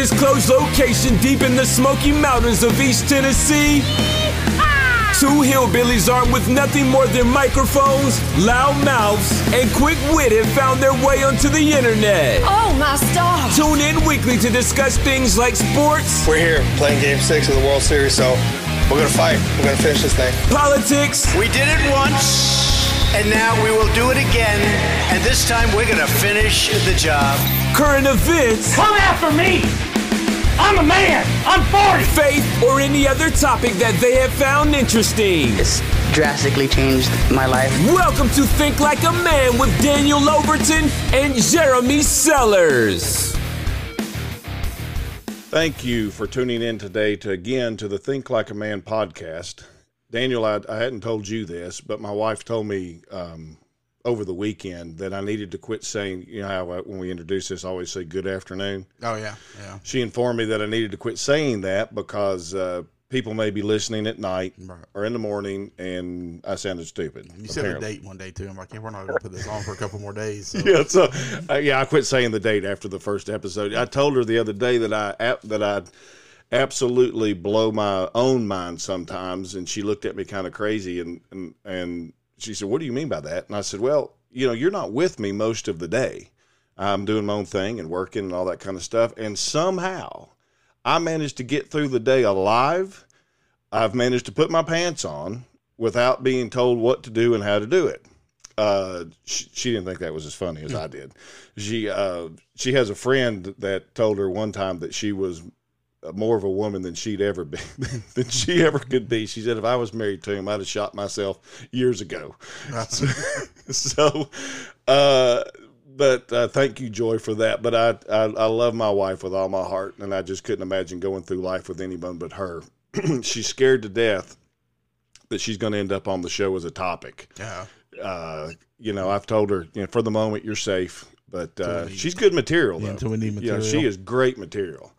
undisclosed location deep in the Smoky Mountains of East Tennessee. Two hillbillies armed with nothing more than microphones, loud mouths, and quick wit have found their way onto the internet. Oh, my stars. Tune in weekly to discuss things like sports, We're here playing Game Six of the World Series, so we're gonna fight. We're gonna finish this thing. politics, We did it once, and now we will do it again. And this time we're going to finish the job. current events, Come after me! I'm a man! I'm 40! faith, or any other topic that they have found interesting. It's drastically changed my life. Welcome to Think Like a Man with Daniel Overton and Jeremy Sellers. Thank you for tuning in today to again to the Think Like a Man podcast. Daniel, I, I hadn't told you this, but my wife told me um, over the weekend that I needed to quit saying, you know, how I, when we introduce this, I always say good afternoon. Oh yeah, yeah. She informed me that I needed to quit saying that because uh, people may be listening at night Right. or in the morning, and I sounded stupid. You said a date one day too. I'm like, yeah, we're not going to put this on for a couple more days. So. yeah, so uh, yeah, I quit saying the date after the first episode. I told her the other day that I that I absolutely blow my own mind sometimes, and she looked at me kind of crazy, and and and she said, "What do you mean by that?" And I said, "Well, you know, you're not with me most of the day. I'm doing my own thing and working and all that kind of stuff, and somehow I managed to get through the day alive. I've managed to put my pants on." Without being told what to do and how to do it uh, she, she didn't think that was as funny as I did. She uh, she has a friend that told her one time that she was more of a woman than she'd ever been than she ever could be. She said if I was married to him, I'd have shot myself years ago. so, uh, but uh, thank you, Joy, for that. But I, I I love my wife with all my heart, and I just couldn't imagine going through life with anyone but her. She's scared to death that she's going to end up on the show as a topic Yeah. uh, you know, I've told her, you know, for the moment you're safe, but uh, she's good material though. until we need Yeah, she is great material.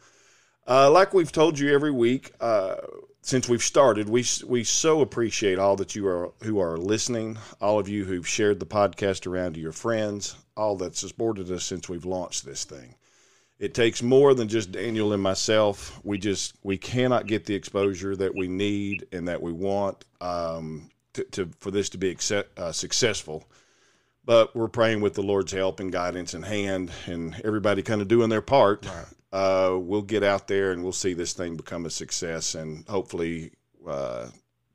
Uh, like we've told you every week uh, since we've started, we we so appreciate all that you are who are listening, all of you who've shared the podcast around to your friends, all that's supported us since we've launched this thing. It takes more than just Daniel and myself. We just we cannot get the exposure that we need and that we want um, to, to for this to be accept, uh, successful. But we're praying with the Lord's help and guidance in hand, and everybody kind of doing their part. Uh, we'll get out there and we'll see this thing become a success, and hopefully, uh,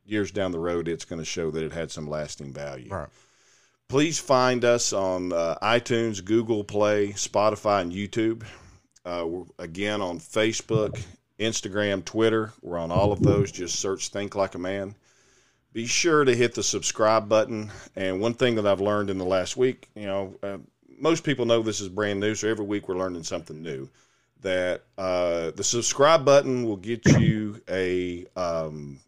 years down the road, it's going to show that it had some lasting value Right. please find us on uh, iTunes, Google Play, Spotify, and YouTube. Uh, we're again on Facebook, Instagram, Twitter. We're on all of those. Just search Think Like a Man. Be sure to hit the subscribe button. And one thing that I've learned in the last week, you know, uh, most people know this is brand new, so every week we're learning something new. That uh, the subscribe button will get you a um,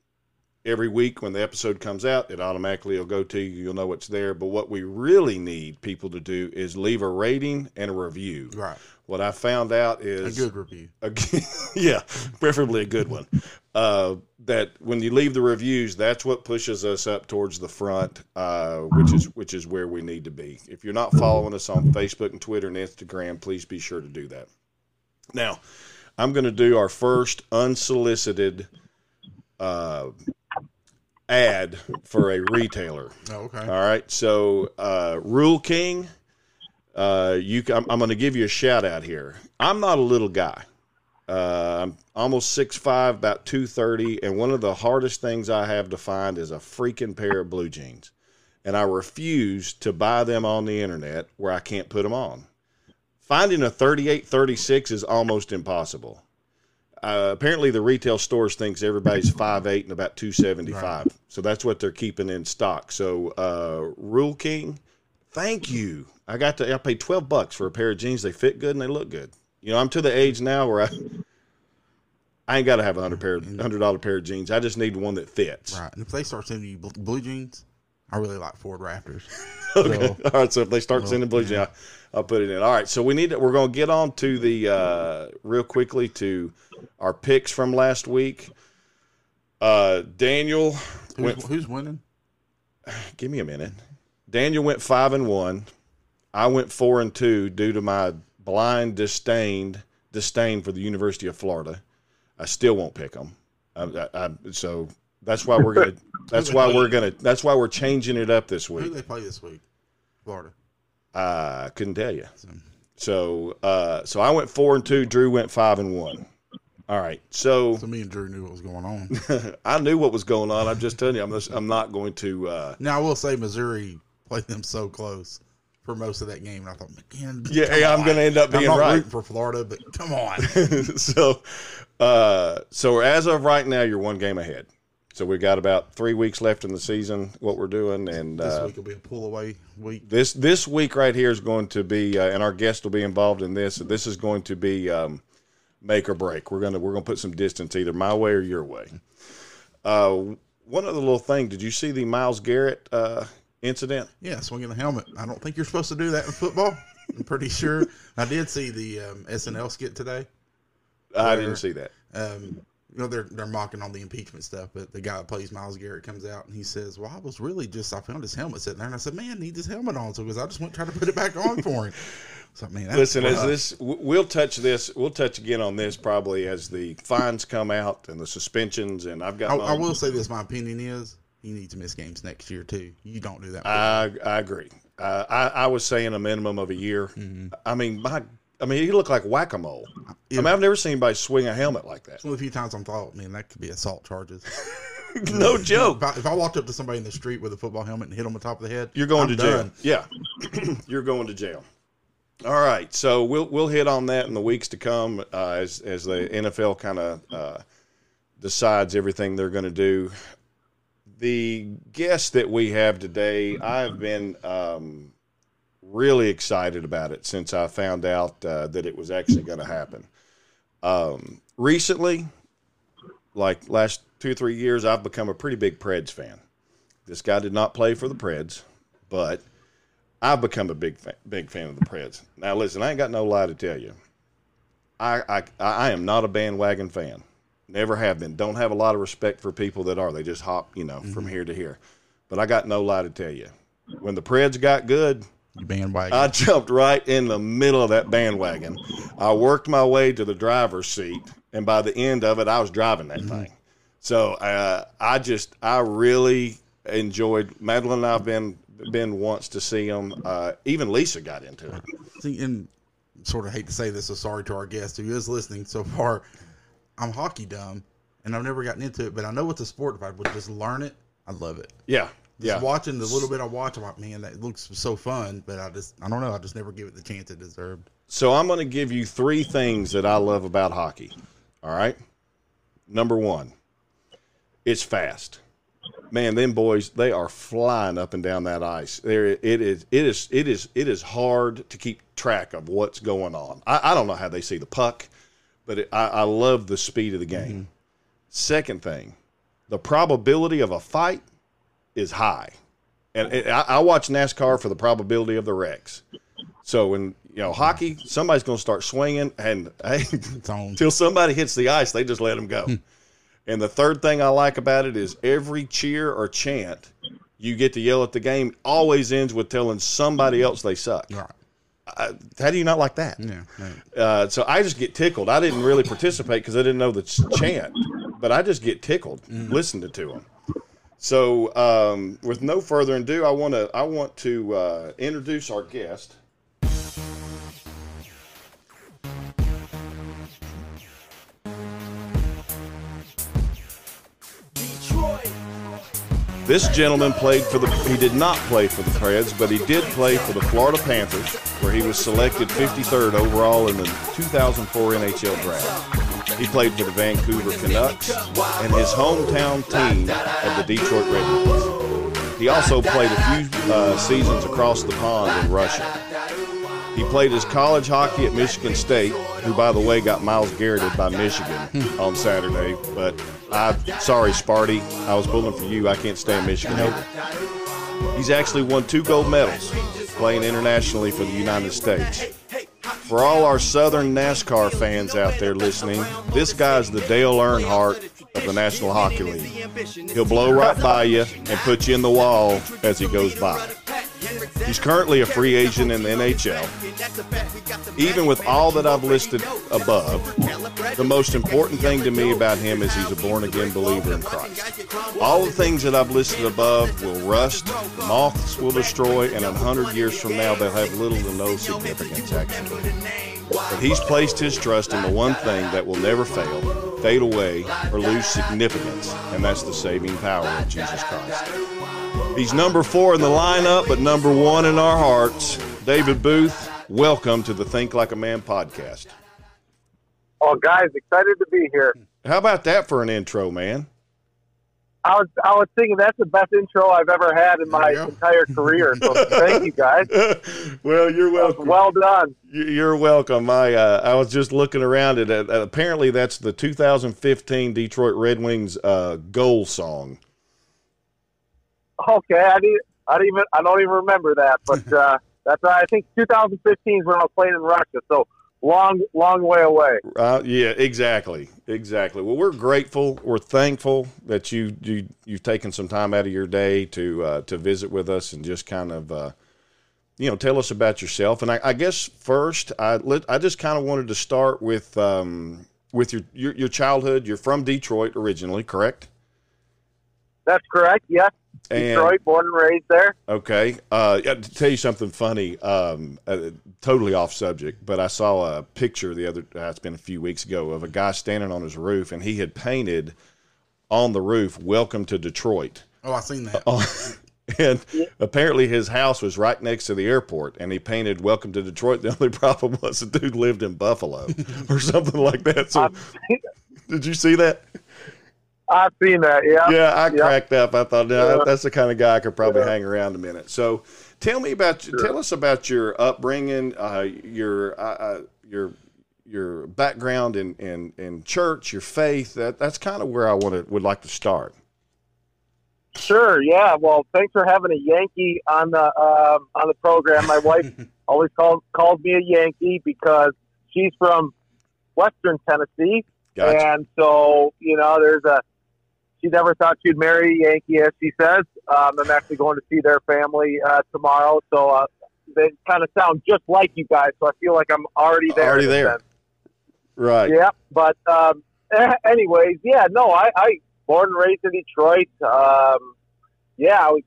every week when the episode comes out, it automatically will go to you. You'll know what's there. But what we really need people to do is leave a rating and a review. Right. What I found out is A good review. a yeah, preferably a good one. Uh, that when you leave the reviews, that's what pushes us up towards the front, uh, which is which is where we need to be. If you're not following us on Facebook and Twitter and Instagram, please be sure to do that. Now, I'm going to do our first unsolicited uh, ad for a retailer. Oh, okay. All right. So, uh, Rural King, uh, you, I'm, I'm going to give you a shout out here. I'm not a little guy. Uh, I'm almost 6'5", about 230, and one of the hardest things I have to find is a freaking pair of blue jeans. And I refuse to buy them on the internet where I can't put them on. Finding a 38, 36 is almost impossible. Uh, apparently, the retail stores thinks everybody's 5'8 and about 275. So that's what they're keeping in stock. So, uh, Rural King, thank you. I got to, I paid 12 bucks for a pair of jeans. They fit good and they look good. You know, I'm to the age now where I, I ain't got to have a hundred pair, hundred dollar pair of jeans. I just need one that fits. Right. And if they start sending you blue jeans, I really like Ford Raptors. Okay. So, All right. So if they start sending blue jeans, I'll, I'll put it in. All right. So we need to, we're going to get on to the, uh, real quickly to our picks from last week. Uh, Daniel went who's, who's winning? give me a minute. Daniel went five and one. I went four and two due to my blind disdain disdain for the University of Florida. I still won't pick them. I, I, I, so that's why we're gonna. That's why we're gonna. That's why we're changing it up this week. Who they play this week? Florida. I couldn't tell you. So, uh, so I went four and two. Drew went five and one. All right. So So me and Drew knew what was going on. I knew what was going on. I'm just telling you. I'm. Just, I'm not going to. Uh, now I will say Missouri played them so close for most of that game, and I thought, man, Yeah, yeah, I'm gonna end up I'm being not right. rooting for Florida, but come on. so, uh, so as of right now, you're one game ahead. So we've got about three weeks left in the season. What we're doing, and this uh, week will be a pull away week. this this week right here is going to be, uh, and our guest will be involved in this. This is going to be um, make or break. We're gonna we're gonna put some distance either my way or your way. Uh, one other little thing. Did you see the Myles Garrett uh, incident? Yeah, swinging the helmet. I don't think you're supposed to do that in football. I'm pretty sure. I did see the um, SNL skit today. I Where- didn't see that. um, you know they're they're mocking on the impeachment stuff, but the guy that plays Myles Garrett comes out and he says, "Well, I was really just I found his helmet sitting there, and I said, man, need his helmet on, so because I just went try to put it back on for him." So Listen, as this, we'll touch this. We'll touch again on this probably as the fines come out and the suspensions. And I've got. I, I will say this: my opinion is he need to miss games next year too. You don't do that. I I agree. Uh, I I was saying a minimum of a year. I mean, my. I mean, he looked like whack a mole. I mean, I've never seen anybody swing a helmet like that. It's one of the few times I'm thought, man, that could be assault charges. no joke. If I, if I walked up to somebody in the street with a football helmet and hit them on the top of the head, You're going I'm to jail. done. Yeah, you're going to jail. All right, so we'll we'll hit on that in the weeks to come uh, as as the NFL kind of uh, decides everything they're going to do. The guest that we have today, I've been um, really excited about it since I found out uh, that it was actually going to happen. Um, recently, like last two or three years, I've become a pretty big Preds fan. This guy did not play for the Preds, but I've become a big fan, big fan of the Preds. Now, listen, I ain't got no lie to tell you. I, I I am not a bandwagon fan. Never have been. Don't have a lot of respect for people that are. They just hop, you know, from here to here. But I got no lie to tell you. When the Preds got good, You bandwagon. I jumped right in the middle of that bandwagon. I worked my way to the driver's seat, and by the end of it, I was driving that thing. So uh, I just, I really enjoyed. Madeline and I've been been once to see them. Uh, even Lisa got into it. See, and sort of hate to say this, so sorry to our guest who is listening so far. I'm hockey dumb, and I've never gotten into it, but I know it's a sport. If I would just learn it, I love it. Yeah, Just yeah. watching the little bit I watch, I'm like, man, that looks so fun. But I just, I don't know, I just never give it the chance it deserved. So I'm going to give you three things that I love about hockey. All right. Number one, it's fast. Man, them boys, they are flying up and down that ice. There, it is, it is, it is, it is hard to keep track of what's going on. I, I don't know how they see the puck, but it, I, I love the speed of the game. Mm-hmm. Second thing, the probability of a fight is high, and it, I, I watch NASCAR for the probability of the wrecks. So when you know hockey, somebody's going to start swinging, and hey, until somebody hits the ice, they just let them go. Hmm. and the third thing I like about it is every cheer or chant you get to yell at the game always ends with telling somebody else they suck. Right. Uh, how do you not like that? Yeah. right. Uh, so I just get tickled. I didn't really participate because I didn't know the ch- chant, but I just get tickled listening to them. So, um, with no further ado, I want to I want to uh, introduce our guest. This gentleman played for the. He did not play for the Preds, but he did play for the Florida Panthers, where he was selected 53rd overall in the 2004 NHL draft. He played for the Vancouver Canucks and his hometown team of the Detroit Red Wings. He also played a few uh, seasons across the pond in Russia. He played his college hockey at Michigan State, who, by the way, got Myles Garretted by Michigan on Saturday. But I, sorry, Sparty, I was pulling for you. I can't stand Michigan. either. He's actually won two gold medals playing internationally for the United States. For all our Southern NASCAR fans out there listening, this guy's the Dale Earnhardt of the National Hockey League. He'll blow right by you and put you in the wall as he goes by. He's currently a free agent in the NHL. Even with all that I've listed above, the most important thing to me about him is he's a born again believer in Christ. All the things that I've listed above will rust, moths will destroy, and a hundred years from now they'll have little to no significance actually. But he's placed his trust in the one thing that will never fail, fade away, or lose significance, and that's the saving power of Jesus Christ. He's number four in the lineup, but number one in our hearts. David Booth, welcome to the Think Like a Man podcast. Oh, guys, excited to be here. How about that for an intro, man? I was I was thinking that's the best intro I've ever had in my There you go. entire career. So thank you guys. well, you're welcome. Well done. You- You're welcome. I uh, I was just looking around at it. Uh, apparently, that's the 2015 Detroit Red Wings uh, goal song. Okay, I didn't I didn't even I don't even remember that, but uh, that's I think 2015 is when I was playing in Russia. So long long way away. Uh, yeah, exactly, exactly. Well, we're grateful. We're thankful that you you you've taken some time out of your day to uh, to visit with us and just kind of uh, you know tell us about yourself. And I, I guess first, I let, I just kind of wanted to start with um, with your, your your childhood. You're from Detroit originally, correct? That's correct. Yes, And- Detroit, born and raised there. Okay. Uh, to tell you something funny, um, uh, totally off subject, but I saw a picture the other, uh, it's been a few weeks ago, of a guy standing on his roof, and he had painted on the roof, "Welcome to Detroit." Oh, I seen that. Oh, and apparently his house was right next to the airport, and he painted "Welcome to Detroit." The only problem was the dude lived in Buffalo or something like that. So, did you see that? I've seen that. Yeah. Yeah, I Yeah. cracked up. I thought, no, Yeah. that's the kind of guy I could probably Yeah. hang around a minute. So, tell me about tell us about your upbringing, uh, your uh, uh, your your background in, in, in church, your faith. That that's kind of where I want to would like to start. Sure. Yeah. Well, thanks for having a Yankee on the um, on the program. My wife always calls calls me a Yankee because she's from Western Tennessee, Gotcha. and so you know, there's a. She never thought she'd marry a Yankee, as she says. Um, I'm actually going to see their family uh, tomorrow, so uh, they kind of sound just like you guys. So I feel like I'm already there. Already there. sense. Right. Yeah, but um, anyways, yeah, no, I, I born and raised in Detroit. Um, yeah, I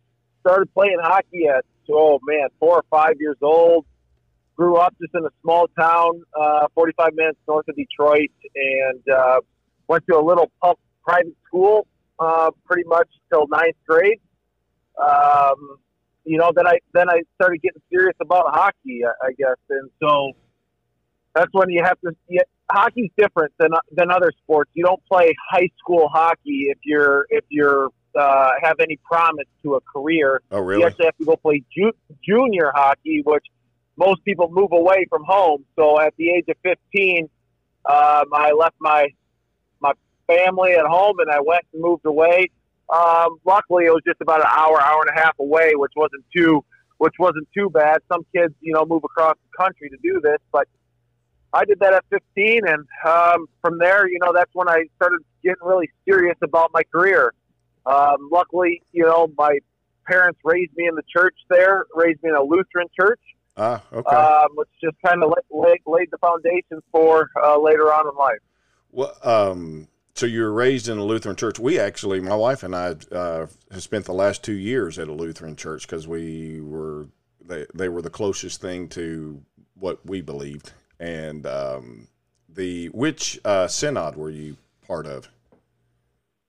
started playing hockey at oh man, four or five years old. Grew up just in a small town, uh, 45 minutes north of Detroit, and uh, went to a little private school uh, pretty much till ninth grade. Um, you know, then I then I started getting serious about hockey, I, I guess, and so that's when you have to. You, hockey's different than than other sports. You don't play high school hockey if you're if you're uh, have any promise to a career. Oh, You really? actually have to go play ju- junior hockey, which most people move away from home. So at the age of 15, um, I left my my family at home and I went and moved away. Um, luckily, it was just about an hour, hour and a half away, which wasn't too which wasn't too bad. Some kids, you know, move across the country to do this, but I did that at 15, and um, from there, you know, that's when I started getting really serious about my career. Um, luckily, you know, my parents raised me in the church there, raised me in a Lutheran church, Ah, okay. um, which just kind of laid, laid the foundation for uh, later on in life. Well, um, so you were raised in a Lutheran church. We actually, my wife and I, uh, have spent the last two years at a Lutheran church because we were they they were the closest thing to what we believed. And um, the which uh, synod were you part of?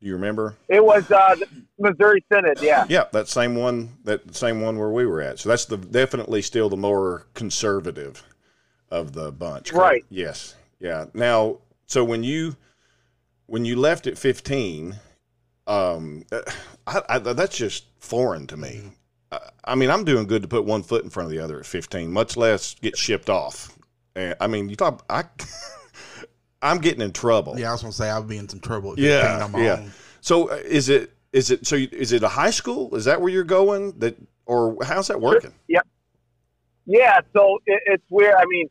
Do you remember? It was uh, the Missouri Synod, yeah. Yeah, that same one. That same one where we were at. So that's the definitely still the more conservative of the bunch. correct? Right. Yes. Yeah. Now, so when you when you left at fifteen, um, I, I, that's just foreign to me. I, I mean, I'm doing good to put one foot in front of the other at fifteen, much less get shipped off. And I mean, you talk. I I'm getting in trouble. Yeah, I was gonna say I'll be in some trouble. At Yeah, my yeah. own. So uh, is it is it so you- is it a high school? Is that where you're going? That or how's that working? Yeah, yeah. so it, it's weird. I mean,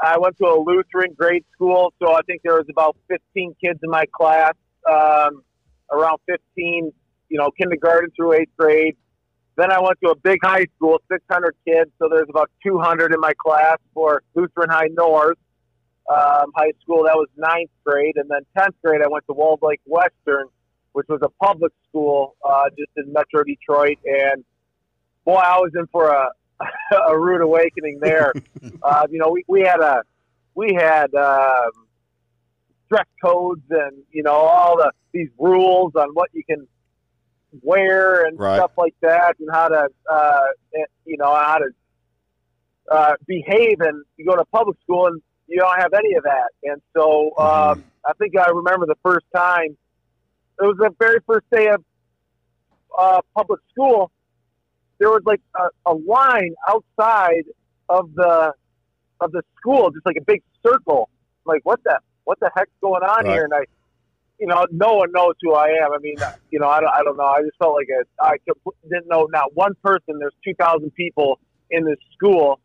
I went to a Lutheran grade school, so I think there was about 15 kids in my class, um, around 15, you know, kindergarten through eighth grade. Then I went to a big high school, 600 kids, so there's about 200 in my class for Lutheran High North um, High School. That was ninth grade, and then 10th grade I went to Walled Lake Western, which was a public school uh, just in Metro Detroit, and boy, I was in for a a rude awakening there. uh, you know, we, we had a we had um, dress codes and you know all the these rules on what you can wear and Right. stuff like that, and how to uh, you know how to uh, behave. And you go to public school and you don't have any of that. And so um, I think I remember the first time. It was the very first day of uh, public school. There was like a, a line outside of the of the school, just like a big circle. Like what the what the heck's going on Right. here? And I, you know, no one knows who I am. I mean, you know, I don't, I don't know. I just felt like a, I didn't know not one person. There's two thousand people in this school,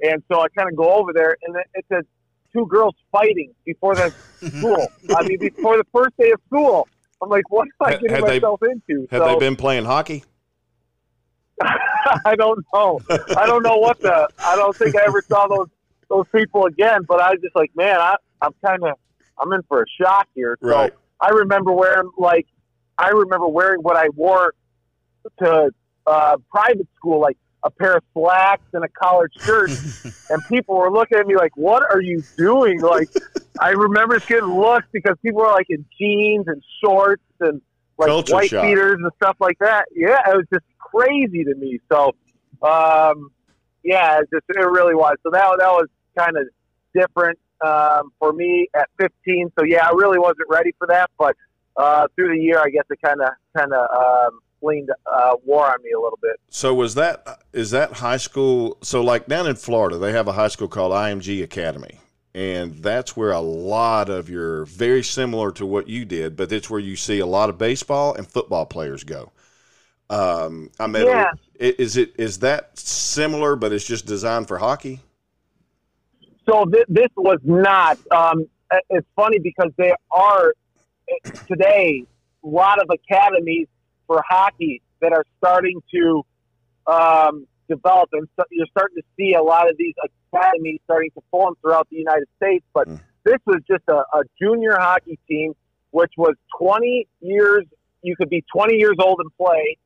and so I kind of go over there, and it- says two girls fighting before the school. I mean, before the first day of school. I'm like, what am I getting had they- myself into? Have so, they been playing hockey? I don't know. I don't know what the. I don't think I ever saw those those people again. But I was just like, man, I, I'm kind of, I'm in for a shock here. So Right. I remember wearing like, I remember wearing what I wore to uh, private school, like a pair of slacks and a collared shirt, and people were looking at me like, "What are you doing?" Like, I remember getting looks because people were like in jeans and shorts and like Culture white shock. beaters and stuff like that. Yeah, it was just crazy to me. So, um, yeah, it just it really was. So that that was kind of different um, for me at 15. So yeah, I really wasn't ready for that, but uh, through the year, I guess it kind of kind of um, leaned uh, war on me a little bit. So was that is that high school? So like down in Florida, they have a high school called IMG Academy, and that's where a lot of your very similar to what you did, but it's where you see a lot of baseball and football players go. Um, I met. Yeah. i- Is it is that similar, but it's just designed for hockey? So th- this was not. Um, it's funny because there are eh, today a lot of academies for hockey that are starting to um, develop, and so you're starting to see a lot of these academies starting to form throughout the United States. But this was just a, a junior hockey team, which was 20 years. You could be 20 years old and play.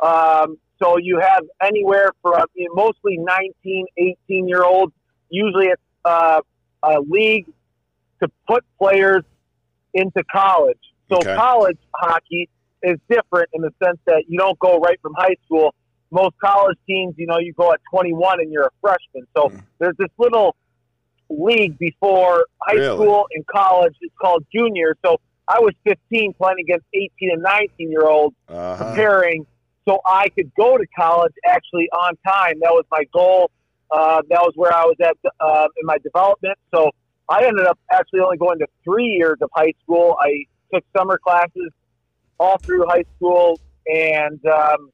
Um, so you have anywhere from you know, mostly 19, 18 year olds. Usually it's uh, a league to put players into college. So Okay. college hockey is different in the sense that you don't go right from high school. Most college teams, you know, you go at 21 and you're a freshman. So there's this little league before high Really? school and college. It's called junior. So I was 15 playing against 18 and 19 year olds Uh-huh. preparing so I could go to college actually on time. That was my goal. Uh, that was where I was at uh, in my development. So I ended up actually only going to three years of high school. I took summer classes all through high school and um,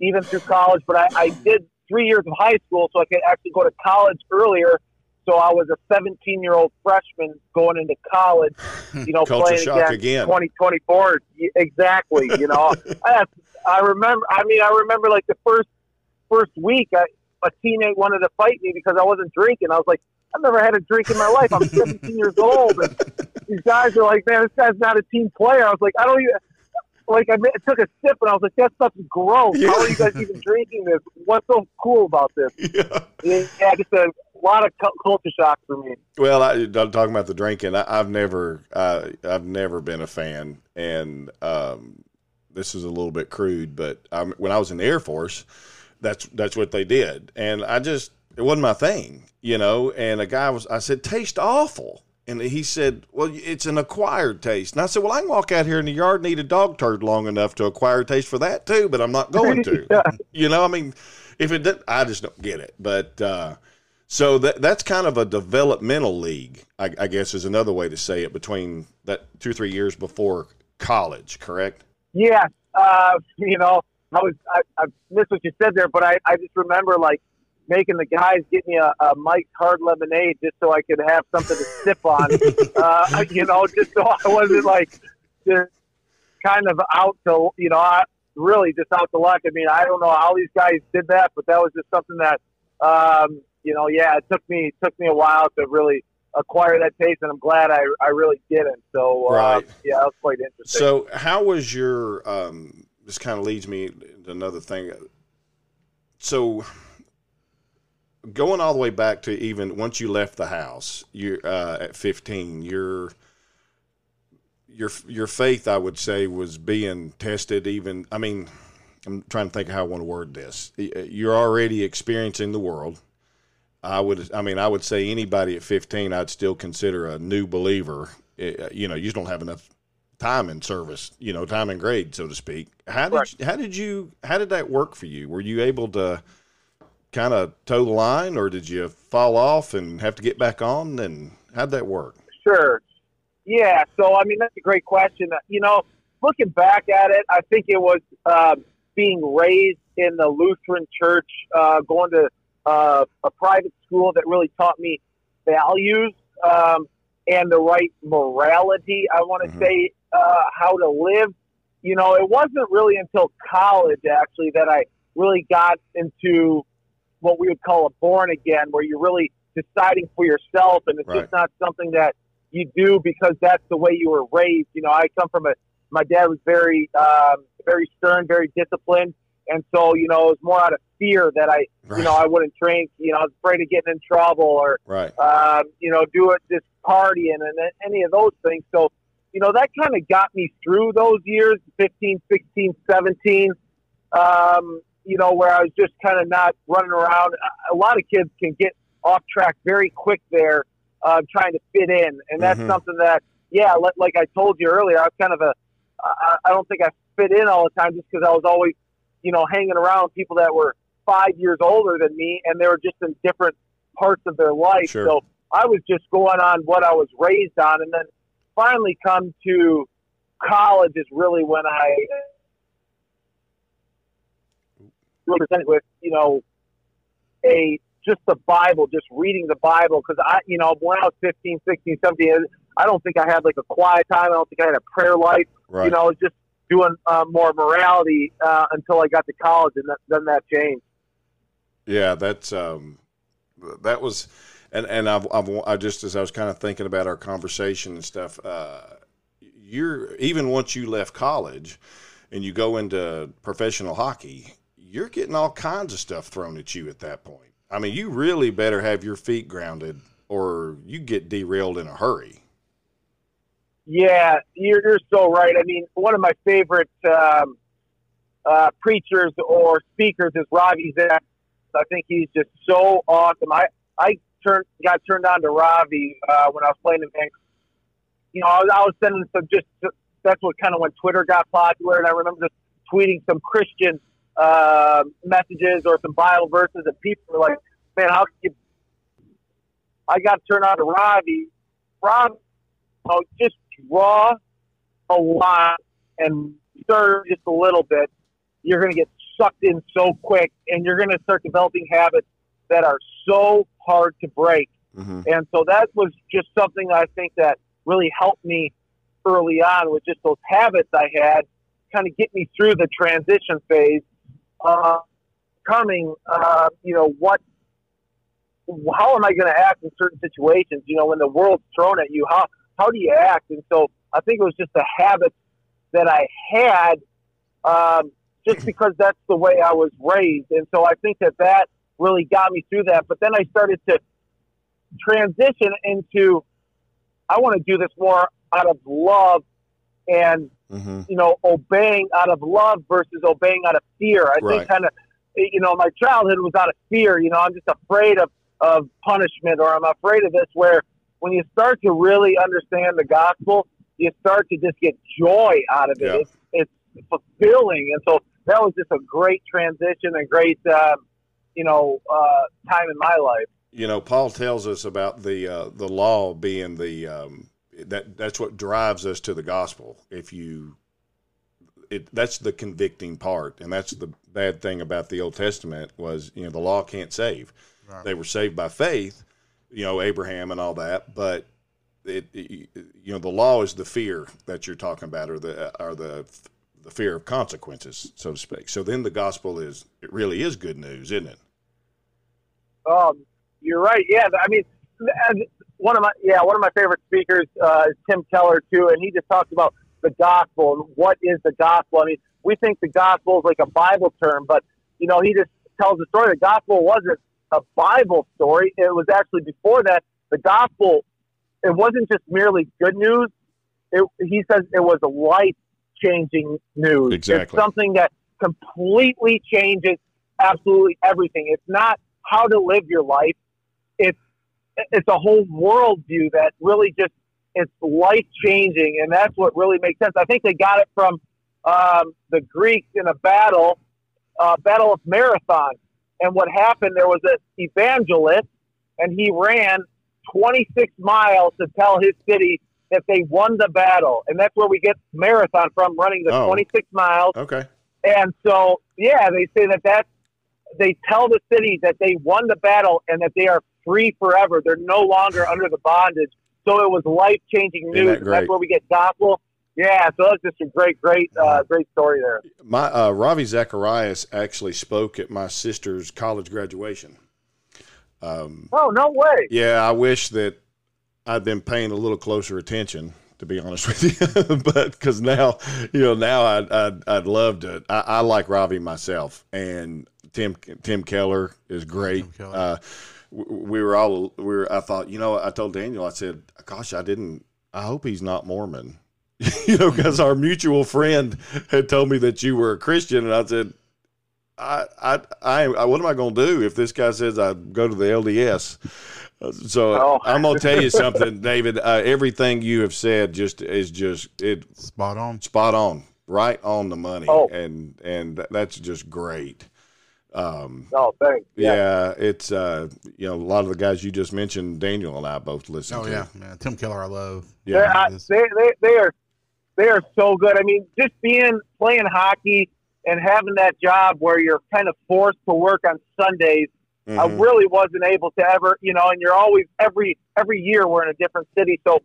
even through college. But I, I did three years of high school so I could actually go to college earlier. So I was a 17 year old freshman going into college, you know, playing shock again. 2024. Exactly. You know, I, I remember, I mean, I remember like the first, first week, I, a teammate wanted to fight me because I wasn't drinking. I was like, I've never had a drink in my life. I'm 17 years old. And these guys are like, man, this guy's not a team player. I was like, I don't even, like, I took a sip and I was like, that stuff's gross. How are you guys even drinking this? What's so cool about this? Yeah. Yeah, just a lot of culture shock for me. Well, I, I'm talking about the drinking. I, I've never, uh, I've never been a fan, and um, this is a little bit crude, but um, when I was in the Air Force, that's that's what they did, and I just it wasn't my thing, you know. And a guy was, I said, taste awful. And he said, "Well, it's an acquired taste." And I said, "Well, I can walk out here in the yard and eat a dog turd long enough to acquire a taste for that too, but I'm not going to." Yeah. You know, I mean, if it did, I just don't get it. But uh, so that that's kind of a developmental league, I, I guess, is another way to say it. Between that two or three years before college, correct? Yeah, uh, you know, I was I, I missed what you said there, but I, I just remember like making the guys get me a, a Mike's Hard Lemonade just so I could have something to sip on. uh, you know, just so I wasn't like just kind of out to you know I really just out to luck. I mean, I don't know how these guys did that, but that was just something that, um, you know, yeah, it took me it took me a while to really acquire that taste, and I'm glad I, I really didn't. So, uh, Right. yeah, that was quite interesting. So, how was your? Um, this kind of leads me to another thing. So, going all the way back to even once you left the house, you uh, at 15, your your your faith, I would say, was being tested. Even, I mean, I'm trying to think of how I want to word this. You're already experiencing the world. I would, I mean, I would say anybody at 15, I'd still consider a new believer. Eh, You know, you just don't have enough time in service, you know, time in grade, so to speak. How did Right. how did you how did that work for you? Were you able to kind of toe the line, or did you fall off and have to get back on? And how'd that work? Sure. Yeah. So, I mean, that's a great question. You know, looking back at it, I think it was uh, being raised in the Lutheran church, uh, going to uh, a private school that really taught me values um, and the right morality. I want to Mhm. say uh, how to live. You know, it wasn't really until college actually that I really got into what we would call a born again, where you're really deciding for yourself, and it's Right. just not something that you do because that's the way you were raised. You know, I come from a my dad was very um, very stern, very disciplined, and so you know it was more out of fear that I Right. you know I wouldn't drink. You know, I was afraid of getting in trouble or Right. um, you know, do it just partying and any of those things. So, you know, that kind of got me through those years, 15, 16, 17, um, you know, where I was just kind of not running around. A- lot of kids can get off track very quick there, uh, trying to fit in. And that's Mhm. something that, yeah, li- like I told you earlier, I was kind of a, I I don't think I fit in all the time just because I was always, you know, hanging around people that were five years older than me and they were just in different parts of their life. Sure. So I was just going on what I was raised on. And then finally come to college is really when I really presented with, you know, a just the Bible, just reading the Bible. Because I, you know, when I was 15, 16, 17, I don't think I had like a quiet time. I don't think I had a prayer life. Right. You know, I was just doing uh, more morality uh, until I got to college, and that, then that changed. Yeah, that's um, that was, and and I've, I've I just as I was kind of thinking about our conversation and stuff. Uh, you're even once you left college, and you go into professional hockey, you're getting all kinds of stuff thrown at you at that point. I mean, you really better have your feet grounded, or you get derailed in a hurry. Yeah, you're, you're so right. I mean, one of my favorite um, uh, preachers or speakers is Ravi Zach. I think he's just so awesome. I I turned got turned on to Ravi uh, when I was playing in Vancouver. You know, I was, I was sending some just that's what kind of when Twitter got popular, and I remember just tweeting some Christian uh, messages or some Bible verses, and people were like, "Man, how can you?" I got to turn on to Ravi. Ravi know, just draw a lot and stir just a little bit, you're going to get sucked in so quick, and you're going to start developing habits that are so hard to break. Mm-hmm. And so that was just something I think that really helped me early on with just those habits I had, kind of get me through the transition phase. Uh, coming, uh, you know, what, how am I going to act in certain situations? You know, when the world's thrown at you, how how do you act? And so I think it was just a habit that I had, um, just because that's the way I was raised. And so I think that that really got me through that. But then I started to transition into I want to do this more out of love and Mm-hmm. you know obeying out of love versus obeying out of fear. I Right. think kind of you know my childhood was out of fear. You know I'm just afraid of of punishment or I'm afraid of this. Where when you start to really understand the gospel, you start to just get joy out of it. Yeah. It's, it's fulfilling, and so that was just a great transition and great um, you know uh, time in my life. you know, Paul tells us about the uh, the law being the um, that that's what drives us to the gospel. If you, it that's the convicting part, and that's the bad thing about the Old Testament was you know the law can't save. Right. They were saved by faith, you know Abraham and all that, but it, it you know the law is the fear that you're talking about, or the or the the fear of consequences, so to speak. So then the gospel is it really is good news, isn't it? Um, you're right. Yeah, I mean, and one of my yeah one of my favorite speakers uh, is Tim Keller too, and he just talks about the gospel and what is the gospel. I mean, we think the gospel is like a Bible term, but you know, he just tells the story. The gospel wasn't a Bible story; it was actually before that. The gospel it wasn't just merely good news. It, he says it was a life changing news. Exactly. It's something that completely changes absolutely everything. It's not how to live your life. It's it's a whole worldview that really just it's life changing, and that's what really makes sense. I think they got it from um, the Greeks in a battle, uh, Battle of Marathon, and what happened there was an evangelist, and he ran 26 miles to tell his city that they won the battle, and that's where we get marathon from, running the Oh. 26 miles. Okay. And so, yeah, they say that that they tell the city that they won the battle and that they are free forever. They're no longer under the bondage. So it was life changing Isn't that news. That's where we get gospel. Yeah, so that's just a great, great, uh, great story there. My uh, Ravi Zacharias actually spoke at my sister's college graduation. Oh no way! Yeah, I wish that I'd been paying a little closer attention, to be honest with you. but because now, you know, now I'd I'd, I'd love to. I, I like Ravi myself, and Tim Tim Keller is great. Keller. Uh, we were all we were. I thought, you know, I told Daniel, I said, "Gosh, I didn't. I hope he's not Mormon." you know, because our mutual friend had told me that you were a Christian, and I said, I, I, I, what am I going to do if this guy says I go to the LDS? So Oh. I'm going to tell you something, David. Uh, everything you have said just is just it Spot on. spot on, right on the money, Oh. and and that's just great. Um, No, thanks. yeah. it's uh, you know a lot of the guys you just mentioned, Daniel and I both listen Oh to. yeah, man. Tim Keller, I love. They're, yeah, Yes. they, they, they are they are so good. I mean, just being playing hockey and having that job where you're kind of forced to work on Sundays. I Mhm. really wasn't able to ever, you know, and you're always every every year we're in a different city, so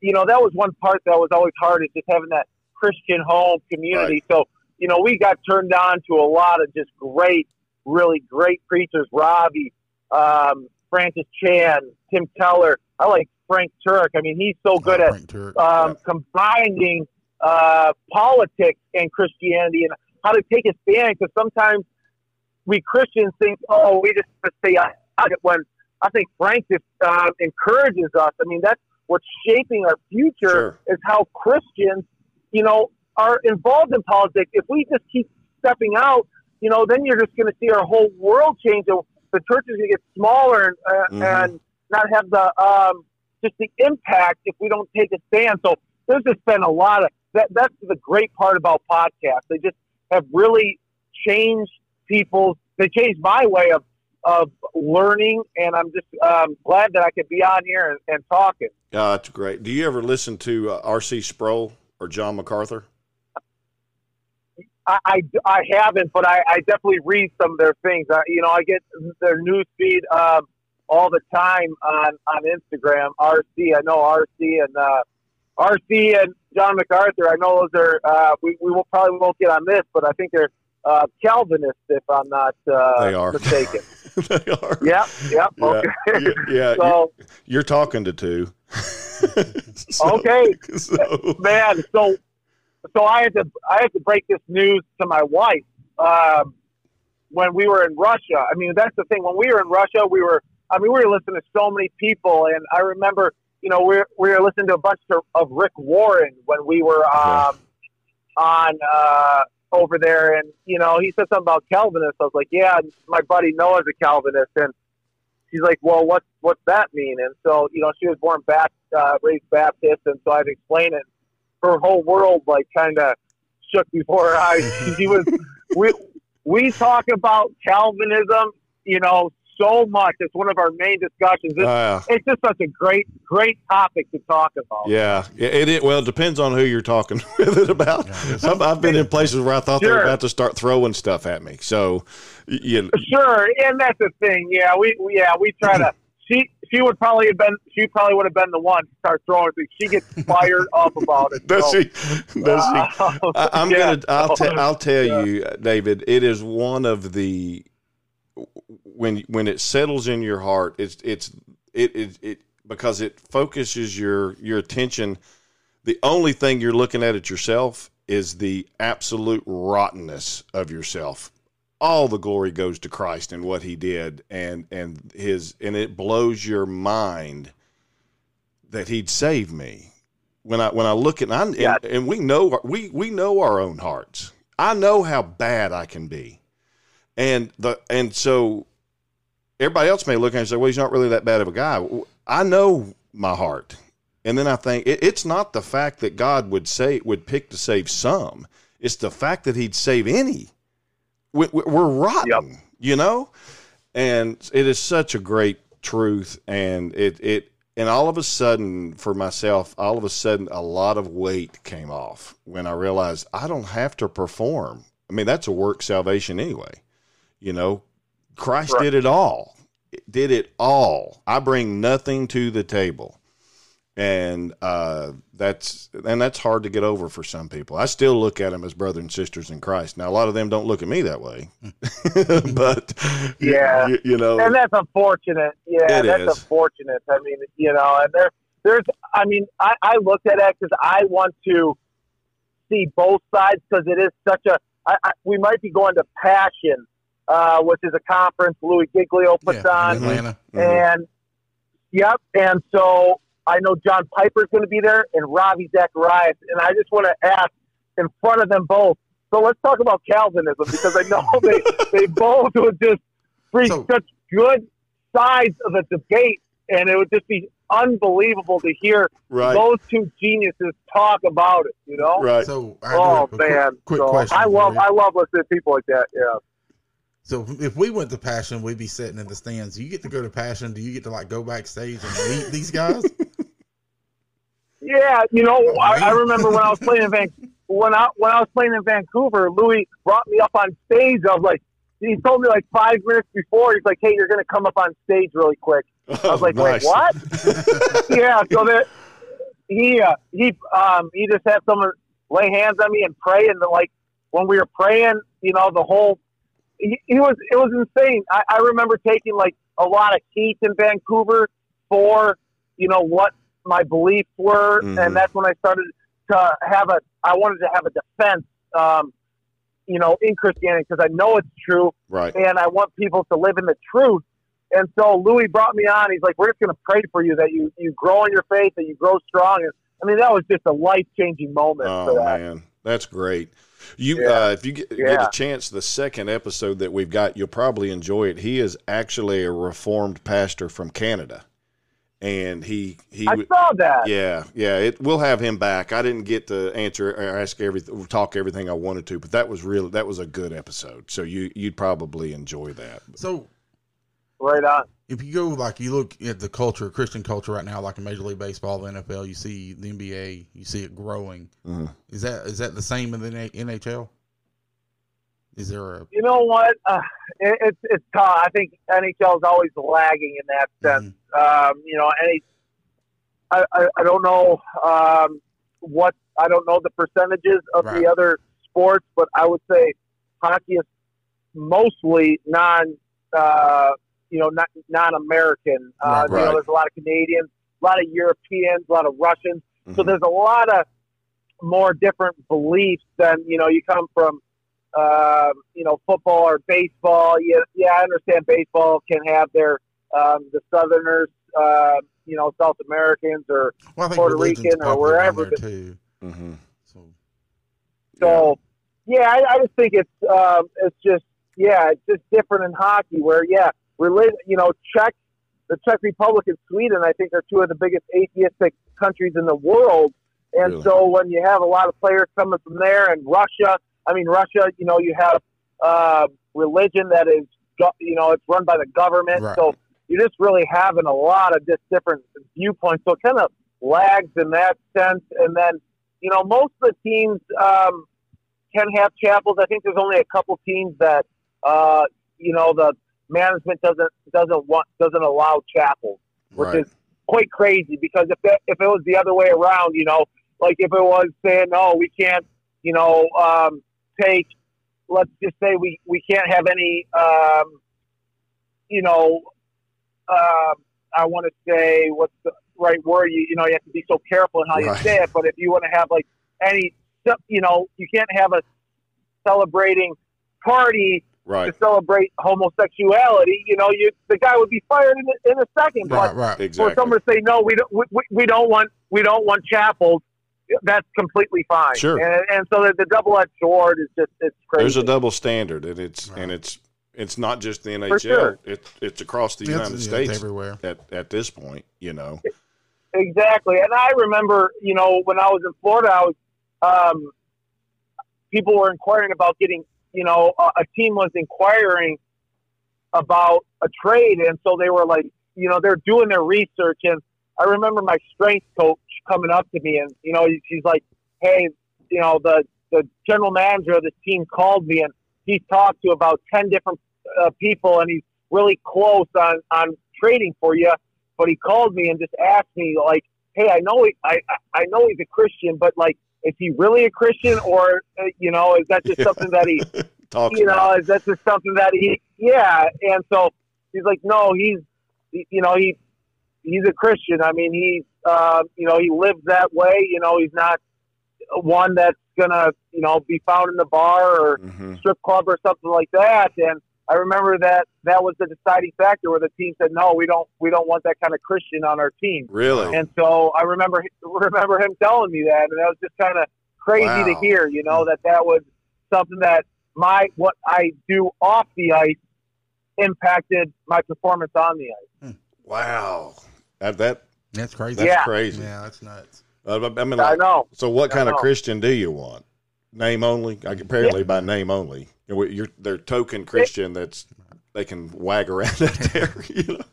you know that was one part that was always hard is just having that Christian home community. So you know we got turned on to a lot of just great, really great preachers, Ravi, um, Francis Chan, Tim Keller. I like Frank Turek. I mean, he's so good Oh, at um, combining uh, politics and Christianity and how to take a stand. Because sometimes we Christians think, oh, we just stay out of it. When I think Frank just uh, encourages us. I mean, that's what's shaping our future Sure. is how Christians, you know, are involved in politics. If we just keep stepping out, you know, then you're just going to see our whole world change. and The church is going to get smaller and, uh, Mhm. and not have the um, just the impact if we don't take a stand. So there's just been a lot of that. That's the great part about podcasts. They just have really changed people's. They changed my way of of learning, and I'm just um, glad that I could be on here and, and talking. Yeah, that's great. Do you ever listen to uh, R.C. Sproul or John MacArthur? I, I, I haven't, but I, I definitely read some of their things. I, you know, I get their news feed um, all the time on, on Instagram. RC, I know RC and uh, RC and John MacArthur. I know those are. Uh, we we will probably won't get on this, but I think they're uh, Calvinists, if I'm not uh, They are. mistaken. they are. yep, yep. Yeah, Okay. yeah, yeah, so you're, you're talking to two. So- Okay. So, man, so so I had to I had to break this news to my wife um, when we were in Russia. I mean, that's the thing. When we were in Russia, we were I mean, we were listening to so many people, and I remember, you know, we were, we were listening to a bunch of, of Rick Warren when we were um, on uh, over there, and you know, he said something about Calvinists. I was like, yeah, my buddy Noah's a Calvinist, and she's like, well, what what's that mean? And so, you know, she was born Baptist, uh, raised Baptist, and so I'd explain it. Her whole world like kind of shook before her eyes. she was we we talk about Calvinism, you know, so much. It's one of our main discussions. It's, uh, it's just such a great great topic to talk about. yeah, yeah, it, it well it depends on who you're talking with it about. I've, I've been in places where I thought they were about to start throwing stuff at me. So, y- you Sure, and that's the thing. Yeah, we we- yeah we try to she she would probably have been she probably would have been the one to start throwing things. She gets fired up about it. Does so, she? Does she? uh, I, I'm yeah, gonna. I'll, te- I'll tell yeah. you, David. It is one of the when when it settles in your heart. It's it's it it, it because it focuses your your attention. The only thing you're looking at at yourself is the absolute rottenness of yourself. All the glory goes to Christ and what He did, and and His and it blows your mind that He'd save me when I when I look at and, Yeah. and, and we know we we know our own hearts. I know how bad I can be, and the and so everybody else may look at it and say, "Well, he's not really that bad of a guy." I know my heart, and then I think it, it's not the fact that God would say would pick to save some; it's the fact that He'd save any. We, we're rotten, you know, and it is such a great truth, and it it and all of a sudden for myself all of a sudden a lot of weight came off when i realized i don't have to perform. I mean that's a work salvation anyway you know? Christ Right. did it all. Did it all. I bring nothing to the table and uh, that's and that's hard to get over for some people. I still look at them as brothers and sisters in Christ. Now, a lot of them don't look at me that way, but Yeah. you, you know, and that's unfortunate. Yeah, It that's is. unfortunate. I mean, you know, and there, there's, I mean, I, I looked at it because I want to see both sides because it is such a. I, I, we might be going to Passion, uh, which is a conference Louis Giglio puts yeah, on, in Atlanta. Mhm. and yep, and so I know John Piper's going to be there and Ravi Zacharias, and I just want to ask in front of them both. So let's talk about Calvinism because I know they they both would just bring So- such good sides of the debate, and it would just be unbelievable to hear right, those two geniuses talk about it. You know? right. So I Oh have a quick- man! quick, so question. I love. I love listening to people like that. Yeah. So if we went to Passion, we'd be sitting in the stands. Do you get to go to Passion? Do you get to like go backstage and meet these guys? Yeah, you know, Oh, I, I remember when I was playing in Van when I when I was playing in Vancouver, Louis brought me up on stage. I was like, he told me like five minutes before, he's like, "Hey, you're going to come up on stage really quick." I was like, "Wait, what?" yeah, so that he uh, he um he just had someone lay hands on me and pray, and like when we were praying, you know, the whole he, he was it was insane. I, I remember taking like a lot of heat in Vancouver for you know what my beliefs were, Mhm. and that's when I started to have a I wanted to have a defense. Um, you know, in Christianity, because I know it's true, Right. and I want people to live in the truth. And so Louis brought me on. He's like, "We're just going to pray for you that you you grow in your faith, that you grow strong." And I mean, that was just a life changing moment for Oh that. man, that's great. You, Yeah. uh, if you get, get a chance, the second episode that we've got, you'll probably enjoy it. He is actually a reformed pastor from Canada, and he he I w- saw that. yeah yeah. It we'll have him back. I didn't get to answer or ask everything, talk everything I wanted to, but that was really that was a good episode. So you you'd probably enjoy that. so Right on. if you go like you look at the culture, Christian culture right now, like in Major League Baseball, the NFL, you see the NBA, you see it growing. Mhm. Is that is that the same in the NHL? Is there a You know what? Uh, it, it's it's tough. I think NHL is always lagging in that sense. Mhm. Um, you know, any I, I, I don't know um, what I don't know the percentages of Right. the other sports, but I would say hockey is mostly non uh, you know not non American. Uh, Right. You know, there's a lot of Canadians, a lot of Europeans, a lot of Russians. So Mhm. there's a lot of more different beliefs than you know. You come from, um, you know, football or baseball. Yeah, yeah, I understand baseball can have their um, the Southerners, uh, you know, South Americans, or well, Puerto Rican or wherever there the- too. Mhm. So so. Yeah, I, I just think it's um, it's just yeah, it's just different in hockey where yeah, relig- you know, Czech, the Czech Republic and Sweden, I think are two of the biggest atheistic countries in the world. And Really? so when you have a lot of players coming from there, and Russia, I mean Russia, you know, you have uh, religion that is, you know, it's run by the government. Right. So you're just really having a lot of just different viewpoints. So it kind of lags in that sense. And then, you know, most of the teams um, can have chapels. I think there's only a couple teams that, uh, you know, the management doesn't doesn't want doesn't allow chapels. which Right. is quite crazy because if it, if it was the other way around, you know, like if it was saying, no, we can't, you know, um, take, let's just say we, we can't have any, um, you know, uh, I want to say what's the right word? You, you know, you have to be so careful in how you say it. But if you want to have like any, you know, you can't have a celebrating party Right. to celebrate homosexuality. You know, you the guy would be fired in a, in a second. Right, But right. for someone to say no, we don't, we, we- don't want, we don't want chapels. That's completely fine. Sure. And, and so the, the double-edged sword is just it's crazy. There's a double standard, and it's Right. and it's it's not just the NHL. sure. It, it's across the It's- United yeah, States everywhere. at at this point. You know. Exactly. And I remember, you know, when I was in Florida, I was, um, people were inquiring about getting, you know, a, a team was inquiring about a trade. And so they were like, you know, they're doing their research. And I remember my strength coach coming up to me and, you know, he- he's like, hey, you know, the, the general manager of the team called me and he's talked to about 10 different uh, people and he's really close on, on trading for you but he called me and just asked me like, "Hey, I know he, I I- know he's a Christian, but like, is he really a Christian, or uh, you know, is that just something that he, you know, about. is that just something that he, yeah?" And so he's like, "No, he's, he- you know, he he's a Christian. I mean, he's, uh, you know, he lives that way. You know, he's not one that's gonna, you know, be found in the bar or Mhm. strip club or something like that. And I remember that that was the deciding factor where the team said, "No, we don't, we don't want that kind of Christian on our team." Really. And so I remember remember him telling me that, and that was just kind of crazy to hear. You know that that was something that my what I do off the ice impacted my performance on the ice. wow. That that That's crazy. that's Yeah. crazy. Yeah, that's nuts. Uh, I mean, I know. so what I kind of. Christian do you want? Name only. Like, apparently by name only. You know, You're they're token Christian that's they can wag around out there. You know.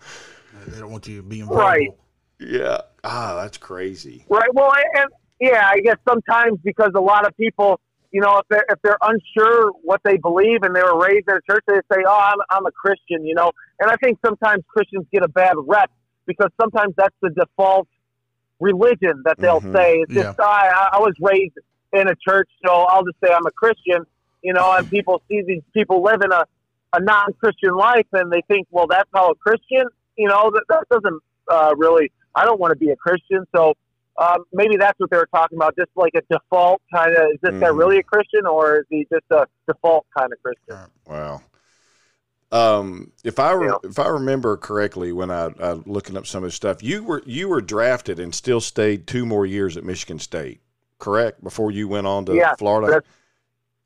They don't want you being Right. vulnerable. Yeah. Ah, that's crazy. Right. Well, and yeah, I guess sometimes because a lot of people, you know, if they're if they're unsure what they believe and they were raised in a church, they say, "Oh, I'm I'm a Christian," you know. And I think sometimes Christians get a bad rep because sometimes that's the default religion that they'll Mhm. say. It's just I I was raised in a church, so I'll just say I'm a Christian, you know. And people see these people living a a non-Christian life, and they think, well, that's how a Christian, you know, that that doesn't uh, really. I don't want to be a Christian, so um, maybe that's what they were talking about, just like a default kind of. Is this guy Mhm. really a Christian, or is he just a default kind of Christian? Wow. Um, if I re- Yeah. if I remember correctly, when I, I looking up some of this stuff, you were you were drafted and still stayed two more years at Michigan State, correct? Before you went on to Yeah, Florida.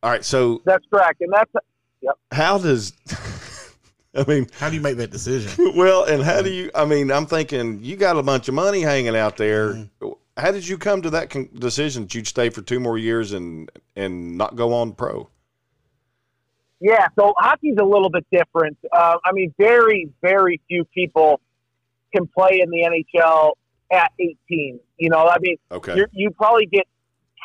That's- All right. So That's correct, and that's yep. how does I mean, How do you make that decision? well, and how do you? I mean, I'm thinking you got a bunch of money hanging out there. Mm-hmm. How did you come to that con- decision that you'd stay for two more years and and not go on pro? Yeah, so hockey's a little bit different. Uh, I mean, very, very few people can play in the NHL at 18. You know, I mean, Okay. you're, you probably get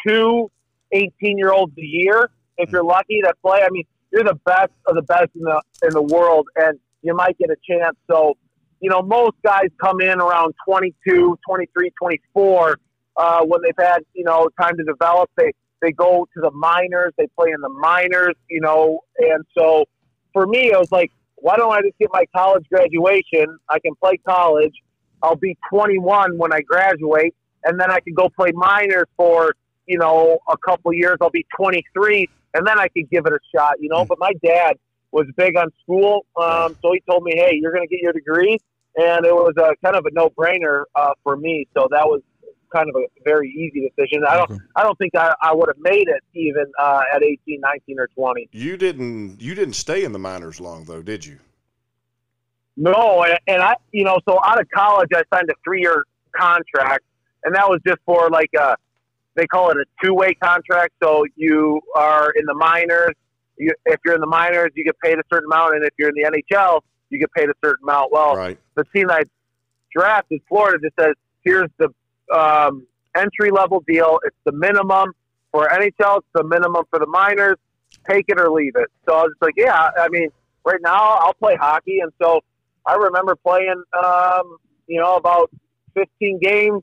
two 18 year olds a year if you're lucky to play. I mean, you're the best of the best in the in the world, and you might get a chance. So, you know, most guys come in around 22, 23, 24 uh, when they've had you know time to develop. They they go to the minors, they play in the minors, you know, and so for me, I was like, why don't I just get my college graduation? I can play college. I'll be 21 when I graduate, and then I can go play minors for you know a couple years. I'll be 23, and then I could give it a shot, you know. But my dad was big on school, um, so he told me, "Hey, you're going to get your degree," and it was a kind of a no-brainer uh, for me. So that was kind of a very easy decision. I don't, Okay. I don't think I, I would have made it even uh, at 18, 19, or 20. You didn't you didn't stay in the minors long though, did you? No, and, and I, you know, so out of college, I signed a three-year contract, and that was just for like a, they call it a two-way contract. So you are in the minors. You, if you're in the minors, you get paid a certain amount, and if you're in the NHL, you get paid a certain amount. Well, Right. the team I drafted, Florida, just says, here's the um, entry level deal. It's the minimum for NHL. It's the minimum for the minors. Take it or leave it. So I was just like, yeah. I mean, right now I'll play hockey, and so I remember playing um, you know, about 15 games.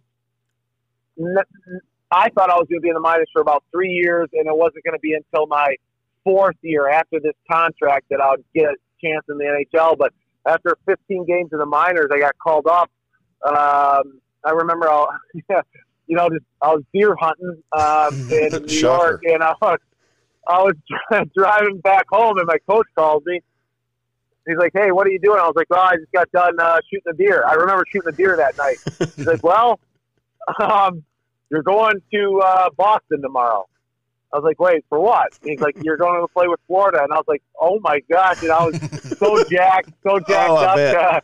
I thought I was going to be in the minors for about three years, and it wasn't going to be until my fourth year after this contract that I would get a chance in the NHL. But after 15 games in the minors, I got called up. Um, I remember, I, you know, just I was deer hunting um, in New Shocker. York, and I was I was driving back home, and my coach called me. He's like, "Hey, what are you doing?" I was like, "Well, I just got done uh, shooting a deer. I remember shooting a deer that night." He's like, "Well, um, you're going to uh, Boston tomorrow." I was like, "Wait, for what?" He's like, "You're going to play with Florida," and I was like, "Oh my gosh!" And I was so jacked, so jacked Oh, up.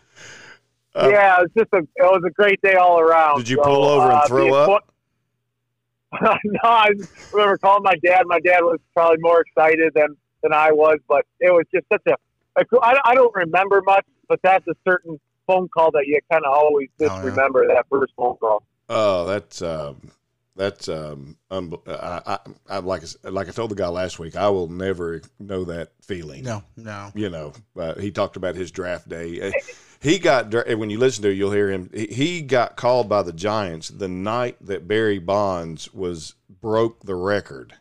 Uh, yeah, it was just a it was a great day all around. Did you So, pull over and uh, throw up? no, I remember calling my dad. My dad was probably more excited than than I was, but it was just such a. a cool- I, I don't remember much, but that's a certain phone call that you kind of always just Oh, yeah. remember that first phone call. Oh, that's um, that's um, unbe- I, I, I like I s- like I told the guy last week. I will never know that feeling. No, no. You know, uh, he talked about his draft day. Uh, He got when you listen to it, you'll hear him. He, he got called by the Giants the night that Barry Bonds was broke the record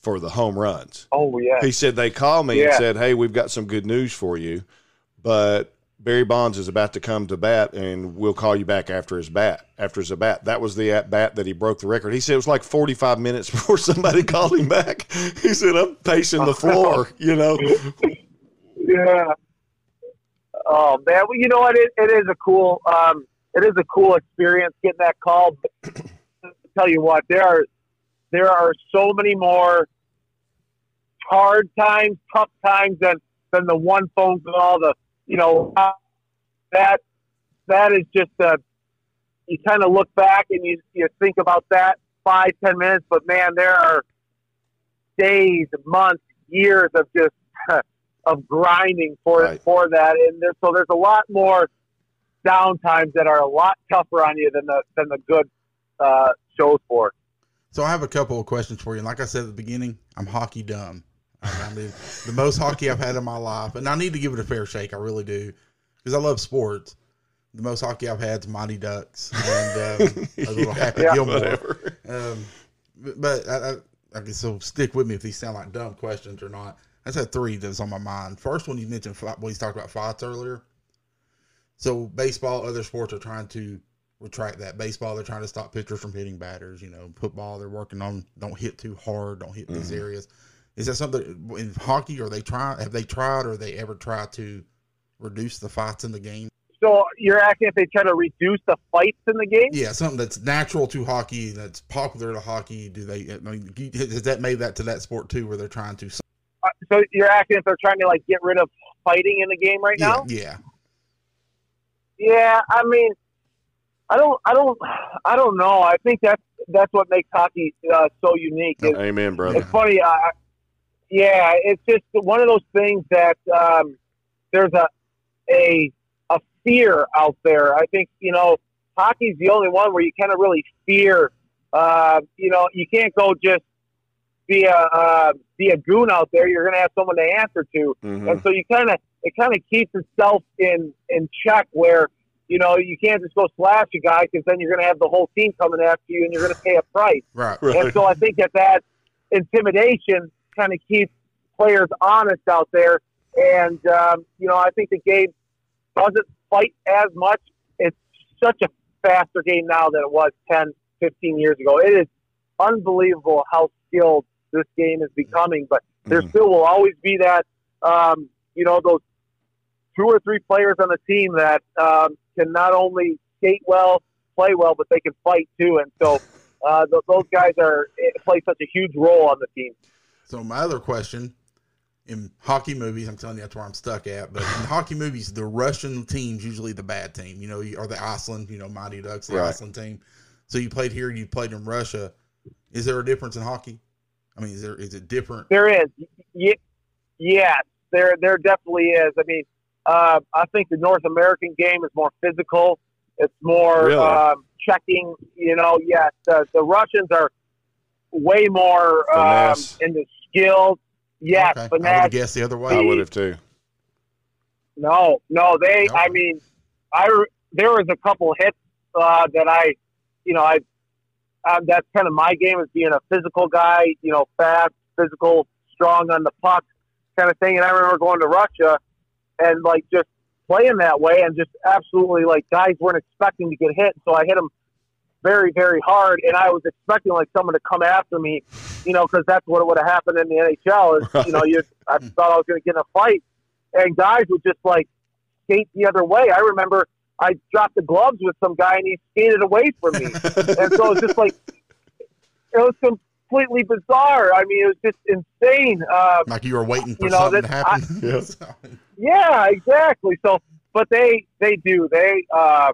for the home runs. Oh yeah, He said they called me and said, "Hey, we've got some good news for you, but Barry Bonds is about to come to bat, and we'll call you back after his bat. After his bat, that was the at bat that he broke the record. He said it was like forty five minutes before somebody called him back. He said, "I'm pacing the floor, you know." yeah. Oh man, well, you know what? It, it is a cool. Um, it is a cool experience getting that call. But I'll tell you what, there are there are so many more hard times, tough times than than the one phone call. The you know that that is just a. You kind of look back and you you think about that five ten minutes, but man, there are days, months, years of just of grinding for Right. for that, and there, so there's a lot more downtimes that are a lot tougher on you than the than the good uh, shows for. So I have a couple of questions for you. Like I said at the beginning, I'm hockey dumb. I mean, the most hockey I've had in my life, and I need to give it a fair shake. I really do, because I love sports. The most hockey I've had is Mighty Ducks and um, a little Happy Yeah. Gilmore. Um, but- I, I, I guess so. Stick with me if these sound like dumb questions or not. I just had three that was on my mind. First one you mentioned, well, he's talked about fights earlier. So baseball, other sports are trying to retract that. Baseball, they're trying to stop pitchers from hitting batters. You know, football, they're working on don't hit too hard, don't hit these areas. Is that something in hockey? Are they try? Have they tried, or they ever try to reduce the fights in the game? So you're asking if they try to reduce the fights in the game? Yeah, something that's natural to hockey, that's popular to hockey. Do they? I mean, has that made that to that sport too, where they're trying to? Uh, So you're asking if they're trying to like get rid of fighting in the game right Yeah, now? yeah. Yeah, I mean, I don't, I don't, I don't know. I think that's that's what makes hockey uh, so unique. Is Amen, brother. It's funny. Uh, yeah, it's just one of those things that um, there's a a a fear out there. I think you know hockey's the only one where you kind of really fear. Uh, you know, you can't go just be a uh, be a goon out there. You're going to have someone to answer to, Mhm. and so you kind of it kind of keeps itself in in check where. You know, you can't just go slash a guy because then you're going to have the whole team coming after you, and you're going to pay a price. Right. And so I think that that intimidation kind of keeps players honest out there. And, um, you know, I think the game doesn't fight as much. It's such a faster game now than it was 10, 15 years ago. It is unbelievable how skilled this game is becoming, but there Mhm. still will always be that, um, you know, those two or three players on the team that um, can not only skate well, play well, but they can fight too. And so uh, those guys are eh, play such a huge role on the team. So my other question in hockey movies, I'm telling you that's where I'm stuck at. But in hockey movies, the Russian team's usually the bad team, you know, or the Iceland, you know, Mighty Ducks, the Right. Iceland team. So you played here, you played in Russia. Is there a difference in hockey? I mean, is there is it different? There is, y- yes, there there definitely is. I mean, uh, I think the North American game is more physical. It's more Really? um, checking. You know, yes, the, the Russians are way more um, Finesse. into skills. Yes, Okay. I would finesse. have guessed the other way. I would have too. No, no, they. No. I mean, I there was a couple hits uh, that I, you know, I um, that's kind of my game is being a physical guy, you know, fast, physical, strong on the puck, kind of thing. And I remember going to Russia and like just playing that way and just absolutely like guys weren't expecting to get hit, so I hit them very, very hard, and I was expecting like someone to come after me, you know, because that's what would have happened in the NHL. Is you know, you I thought I was going to get in a fight, and guys would just like skate the other way. I remember I dropped the gloves with some guy, and he skated away from me, and so it was just like it was completely bizarre. I mean, it was just insane. Uh, Like you were waiting for You know, something to that- happen. Yes. yeah, exactly. So, but they they do they uh,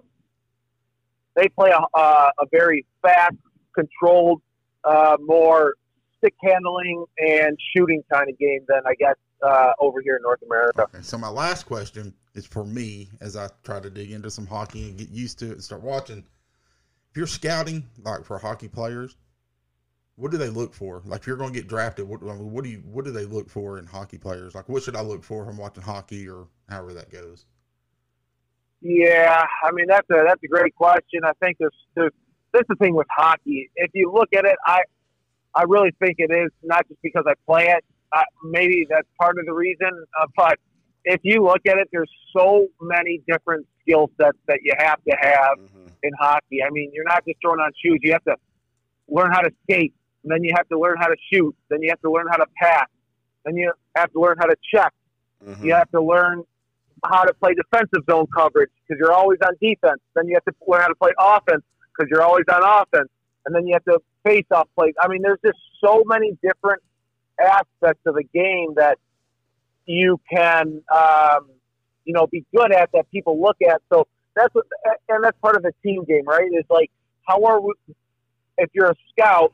they play a uh, a very fast, controlled, uh, more stick handling and shooting kind of game than I guess uh, over here in North America. Okay, so my last question is for me as I try to dig into some hockey and get used to it and start watching. If you're scouting like for hockey players, what do they look for? Like if you're going to get drafted, what, what do you what do they look for in hockey players? Like what should I look for if I'm watching hockey or however that goes? Yeah, I mean that's a that's a great question. I think there's there's this is the thing with hockey. If you look at it, I I really think it is not just because I play it. Uh, maybe that's part of the reason, uh, but if you look at it, there's so many different skill sets that you have to have in hockey. I mean, you're not just throwing on shoes. You have to learn how to skate, and then you have to learn how to shoot. Then you have to learn how to pass. Then you have to learn how to check. You have to learn how to play defensive zone coverage because you're always on defense. Then you have to learn how to play offense because you're always on offense. And then you have to face off plays. I mean, there's just so many different aspects of the game that you can, um, you know, be good at that people look at. So that's what, and that's part of the team game, right? Is like, how are we, if you're a scout,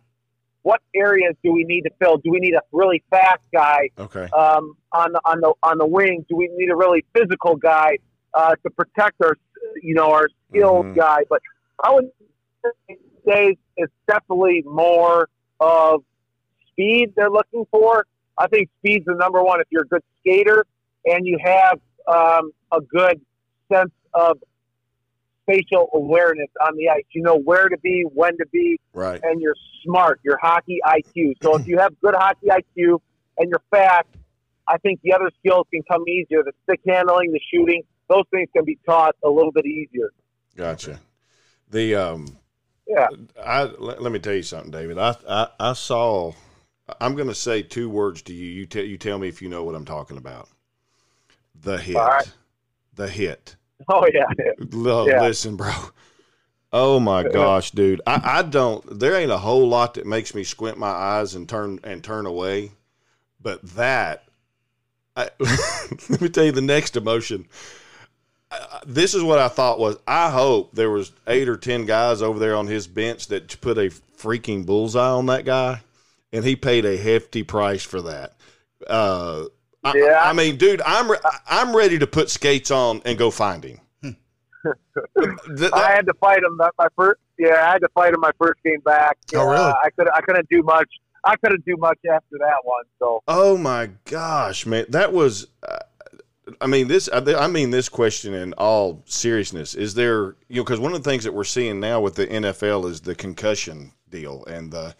what areas do we need to fill? Do we need a really fast guy? Okay. um, on the on the on the wing? Do we need a really physical guy uh, to protect our you know our skilled Mhm. guy? But I would say it's definitely more of speed they're looking for. I think speed's the number one. If you're a good skater and you have um, a good sense of spatial awareness on the ice, you know where to be, when to be, Right. and you're smart, your hockey IQ. So if you have good hockey IQ and you're fast, I think the other skills can come easier. The stick handling, the shooting, those things can be taught a little bit easier. Gotcha. The um, Yeah. I let, let me tell you something, David. I I, I saw. I'm going to say two words to you. You tell you tell me if you know what I'm talking about. The hit. Right. The hit. Oh yeah. Lo- Yeah. Listen, bro. Oh my gosh, dude. I, I don't there ain't a whole lot that makes me squint my eyes and turn and turn away. But that I, let me tell you the next emotion. I- This is what I thought was I hope there was eight or ten guys over there on his bench that put a freaking bullseye on that guy and he paid a hefty price for that. Uh Yeah. I mean, dude, I'm re- I'm ready to put skates on and go find him. Th- I had to fight him. That my first. Yeah, I had to fight him my first game back. Oh, really? Uh, I could. I couldn't do much. I couldn't do much after that one. So oh my gosh, man, that was. Uh, I mean this. I I mean this question in all seriousness. Is there you know because one of the things that we're seeing now with the NFL is the concussion deal and the.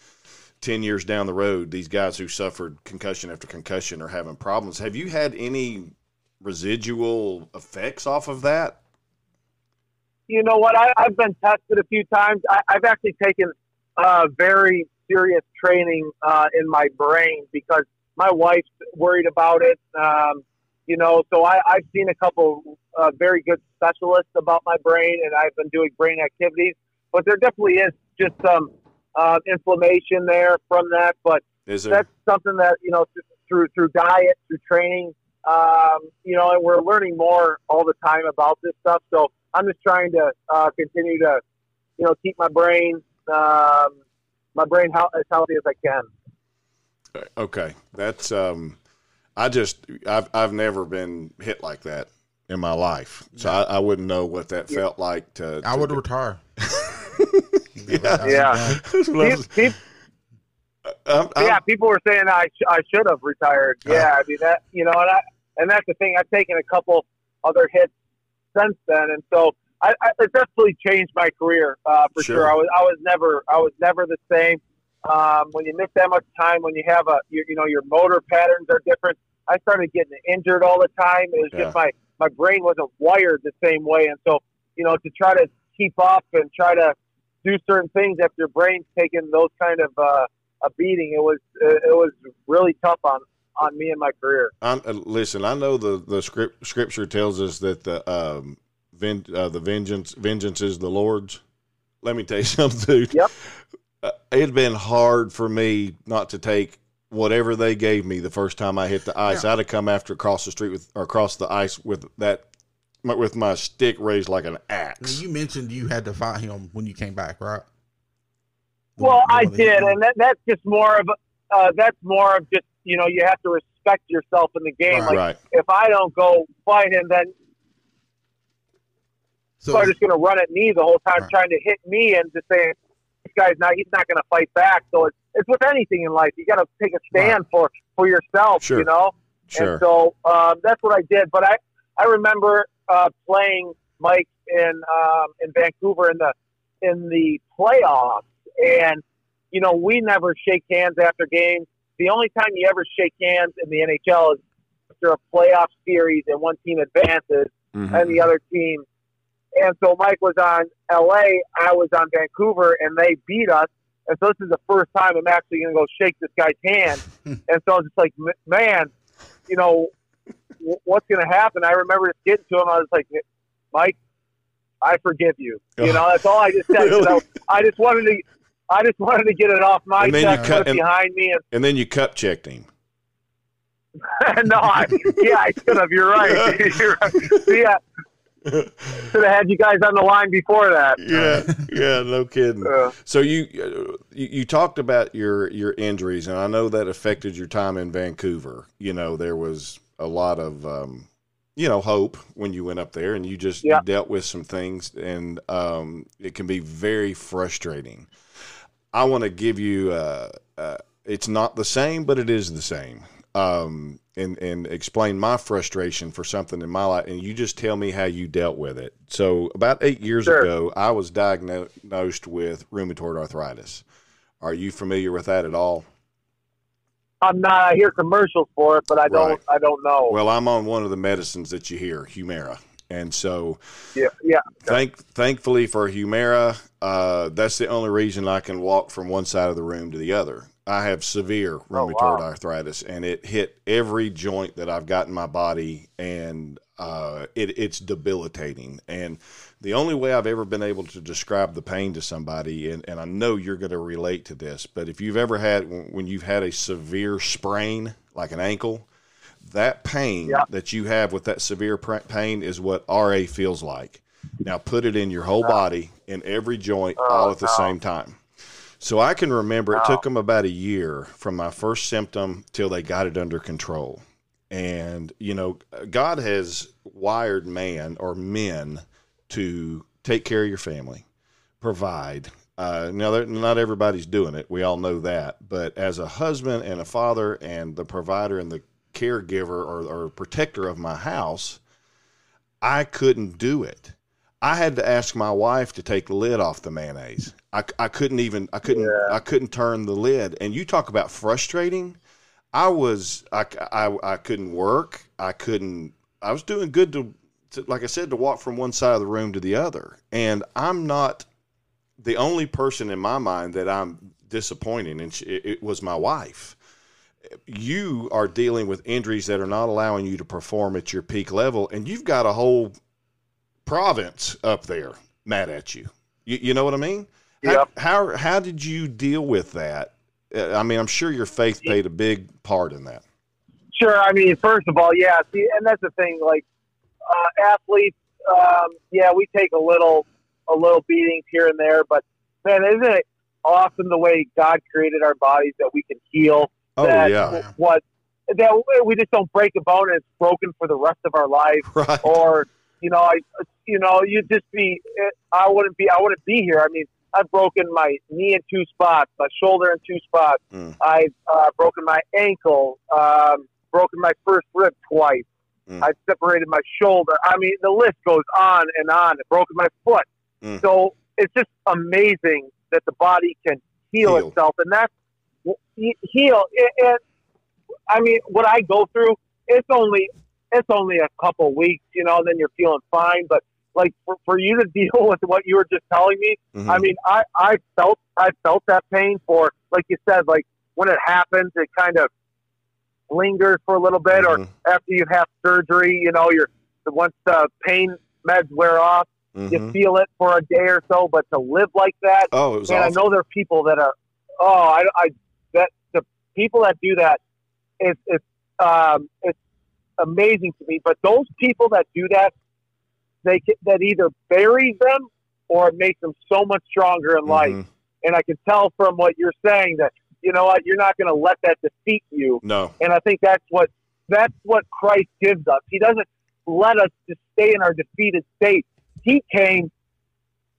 10 years down the road, these guys who suffered concussion after concussion are having problems. Have you had any residual effects off of that? you know what? I, I've been tested a few times. I, I've actually taken uh, very serious training uh, in my brain because my wife's worried about it. Um, you know, so I, I've seen a couple uh, very good specialists about my brain, and I've been doing brain activities. But there definitely is just some uh, inflammation there from that. But Is there? that's something that you know through through diet, through training, um, you know, and we're learning more all the time about this stuff. So I'm just trying to uh, continue to, you know, keep my brain, um, my brain hel- as healthy as I can. Okay, that's um, I just I've I've never been hit like that in my life, so I, I wouldn't know what that felt like to. I would do- retire. Yeah. Yeah. That's what I was- Pe- pe- I'm- I'm- yeah, people were saying I sh- I should have retired. Yeah, I mean that you know, and I and that's the thing. I've taken a couple other hits since then, and so I, I, it definitely changed my career uh, for sure. Sure. I was I was never I was never the same. Um, when you miss that much time, when you have a you, you know your motor patterns are different. I started getting injured all the time. It was Yeah. just my my brain wasn't wired the same way, and so you know to try to keep up and try to do certain things after your brain's taking those kind of uh, a beating, it was it was really tough on on me and my career. I'm, uh, listen, I know the the script, scripture tells us that the um, ven, uh, the vengeance vengeance is the Lord's. Let me tell you something, dude. Yep. Uh, it'd been hard for me not to take whatever they gave me the first time I hit the ice. I'd have come after across the street with or across the ice with that with my stick raised like an Now, axe. you mentioned you had to fight him when you came back, right? The Well, one- I one that he- did, and that, that's just more of uh, that's more of just you know you have to respect yourself in the game. Right. Like Right. if I don't go fight him, then so people are just going to run at me the whole time, Right. trying to hit me and just saying this guy's not he's not going to fight back. So it's it's with anything in life, you got to take a stand for for yourself. Sure. You know. Sure. And so um, that's what I did. But I, I remember uh, playing Mike in um, in Vancouver in the in the playoffs, and you know we never shake hands after games. The only time you ever shake hands in the NHL is after a playoff series and one team advances Mhm. and the other team. And so Mike was on LA, I was on Vancouver, and they beat us. And so this is the first time I'm actually going to go shake this guy's hand. and so I was just like, man, you know, what's going to happen? I remember getting to him. I was like, Mike, I forgive you. You know, that's all I just said. 'cause I, I just wanted to, I just wanted to get it off my And chest, cut- and- behind me, and then you cup checked him. no, I, yeah, I should have. You're right. You're right. Yeah, should have had you guys on the line before that. Yeah, yeah, no kidding. Uh, So you, you you talked about your your injuries, and I know that affected your time in Vancouver. You know, there was a lot of um, you know hope when you went up there, and you just Yeah. dealt with some things, and um, it can be very frustrating. I want to give you. Uh, uh, it's not the same, but it is the same. Um, and and explain my frustration for something in my life, and you just tell me how you dealt with it. So about eight years Sure. ago, I was diagnosed with rheumatoid arthritis. Are you familiar with that at all? I'm not. I hear commercials for it, but I don't. Right. I don't know. Well, I'm on one of the medicines that you hear, Humira, and so yeah, yeah. Thank, thankfully for Humira, uh, that's the only reason I can walk from one side of the room to the other. I have severe rheumatoid wow. arthritis, and it hit every joint that I've got in my body, and uh, it, it's debilitating. And the only way I've ever been able to describe the pain to somebody, and, and I know you're going to relate to this, but if you've ever had when you've had a severe sprain, like an ankle, that pain Yeah. that you have with that severe pr- pain is what RA feels like. Now put it in your whole body, in every joint, all at the same time. So I can remember it took them about a year from my first symptom till they got it under control. And you know, God has wired man or men to take care of your family, provide. Uh, now, not everybody's doing it. We all know that. But as a husband and a father and the provider and the caregiver or, or protector of my house, I couldn't do it. I had to ask my wife to take the lid off the mayonnaise. I, I couldn't even I couldn't I couldn't turn the lid. And you talk about frustrating. I was I, I, I couldn't work. I couldn't. I was doing good to, to like I said to walk from one side of the room to the other. And I'm not the only person in my mind that I'm disappointing, and she, it, it was my wife. You are dealing with injuries that are not allowing you to perform at your peak level, and you've got a whole province up there mad at you. You, you know what I mean? How, Yep. how how did you deal with that? Uh, I mean, I'm sure your faith played a big part in that. Sure. I mean, first of all, yeah. See, and that's the thing. Like uh, athletes, um, yeah, we take a little, a little beatings here and there, but man, isn't it awesome the way God created our bodies that we can heal? Oh that yeah, What that we just don't break a bone and it's broken for the rest of our life, right. or you know, I, you know, you'd just be. I wouldn't be. I wouldn't be here. I mean, I've broken my knee in two spots, my shoulder in two spots. Mm. I've uh, broken my ankle, um, broken my first rib twice. Mm. I separated my shoulder. I mean, the list goes on and on. It broken my foot. Mm. So it's just amazing that the body can heal, Heal. itself, and that's heal. And, and I mean, what I go through, it's only it's only a couple weeks, you know. Then you're feeling fine, but like for, for you to deal with what you were just telling me, Mhm. I mean, I I felt I felt that pain for like you said, like when it happens, it kind of lingers for a little bit, Mhm. or after you have surgery, you know, you're once the pain meds wear off, you Mhm. feel it for a day or so. But to live like that, Oh, it was man, I know there are people that are. Oh, I, I that the people that do that, it's it's um, it's amazing to me. But those people that do that, they ca- that either buries them or it makes them so much stronger in life. Mhm. And I can tell from what you're saying that you know what you're not going to let that defeat you. No. And I think that's what that's what Christ gives us. He doesn't let us just stay in our defeated state. He came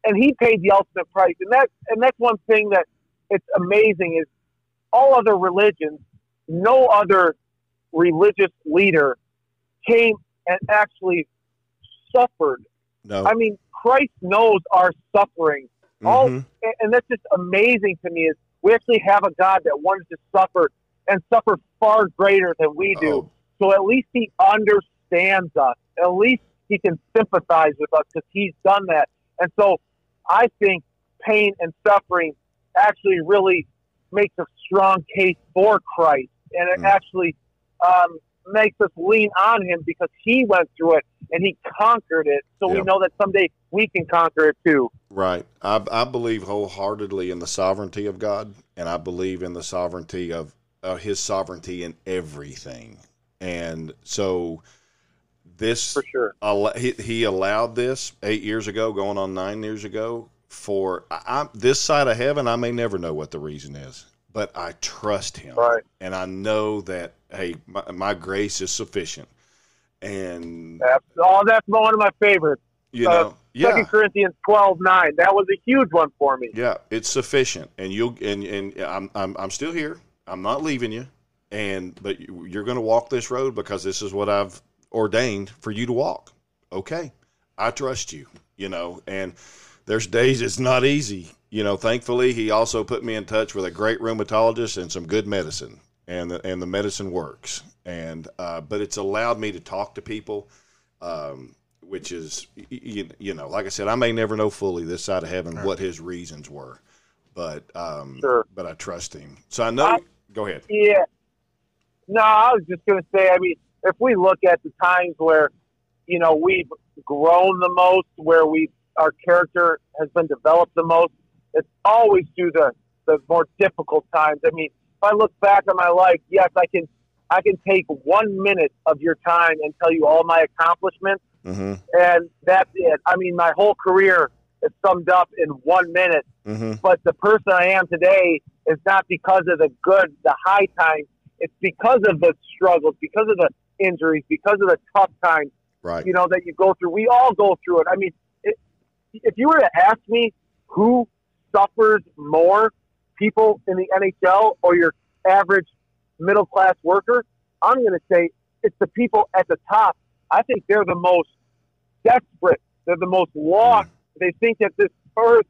and he paid the ultimate price. And that and that's one thing that it's amazing is all other religions, no other religious leader came and actually suffered. No. I mean, Christ knows our suffering. All Mhm. and- and that's just amazing to me is we actually have a God that wanted to suffer and suffer far greater than we do. Oh. So at least he understands us. At least he can sympathize with us because he's done that. And so I think pain and suffering actually really makes a strong case for Christ. And it Mm. actually um, makes us lean on him because he went through it and he conquered it. So we know that someday we can conquer it too. Right. I, I believe wholeheartedly in the sovereignty of God, and I believe in the sovereignty of uh, His sovereignty in everything. And so, this For sure. al- he, he allowed this eight years ago, going on nine years ago. For I, I, this side of heaven, I may never know what the reason is, but I trust Him, Right. and I know that hey, my, my grace is sufficient. And That's, oh, that's one of my favorites. you uh, know, yeah, Second Corinthians twelve nine. That was a huge one for me. Yeah, it's sufficient, and you'll and and I'm I'm I'm still here. I'm not leaving you, and but you're going to walk this road because this is what I've ordained for you to walk. Okay, I trust you. You know, and there's days it's not easy. You know, thankfully he also put me in touch with a great rheumatologist and some good medicine, and the, and the medicine works. And uh, but it's allowed me to talk to people. Um, which is you, you know like i said i may never know fully this side of heaven what his reasons were but um Sure. but i trust him so i know I- go ahead Yeah. No, I was just going to say. I mean, if we look at the times where, you know, we've grown the most, where we our character has been developed the most, it's always through the the more difficult times. I mean, I look back on my life, yes, I can I can take one minute of your time and tell you all my accomplishments, mm-hmm and that's it. I mean, my whole career is summed up in one minute mm-hmm but the person I am today is not because of the good, the high times. It's because of the struggles, because of the injuries, because of the tough times, right you know, that you go through. We all go through it. I mean, it, if you were to ask me who suffers more, people in the NHL or your average middle class worker, I'm going to say it's the people at the top. I think they're the most desperate. They're the most lost. They think that this earth,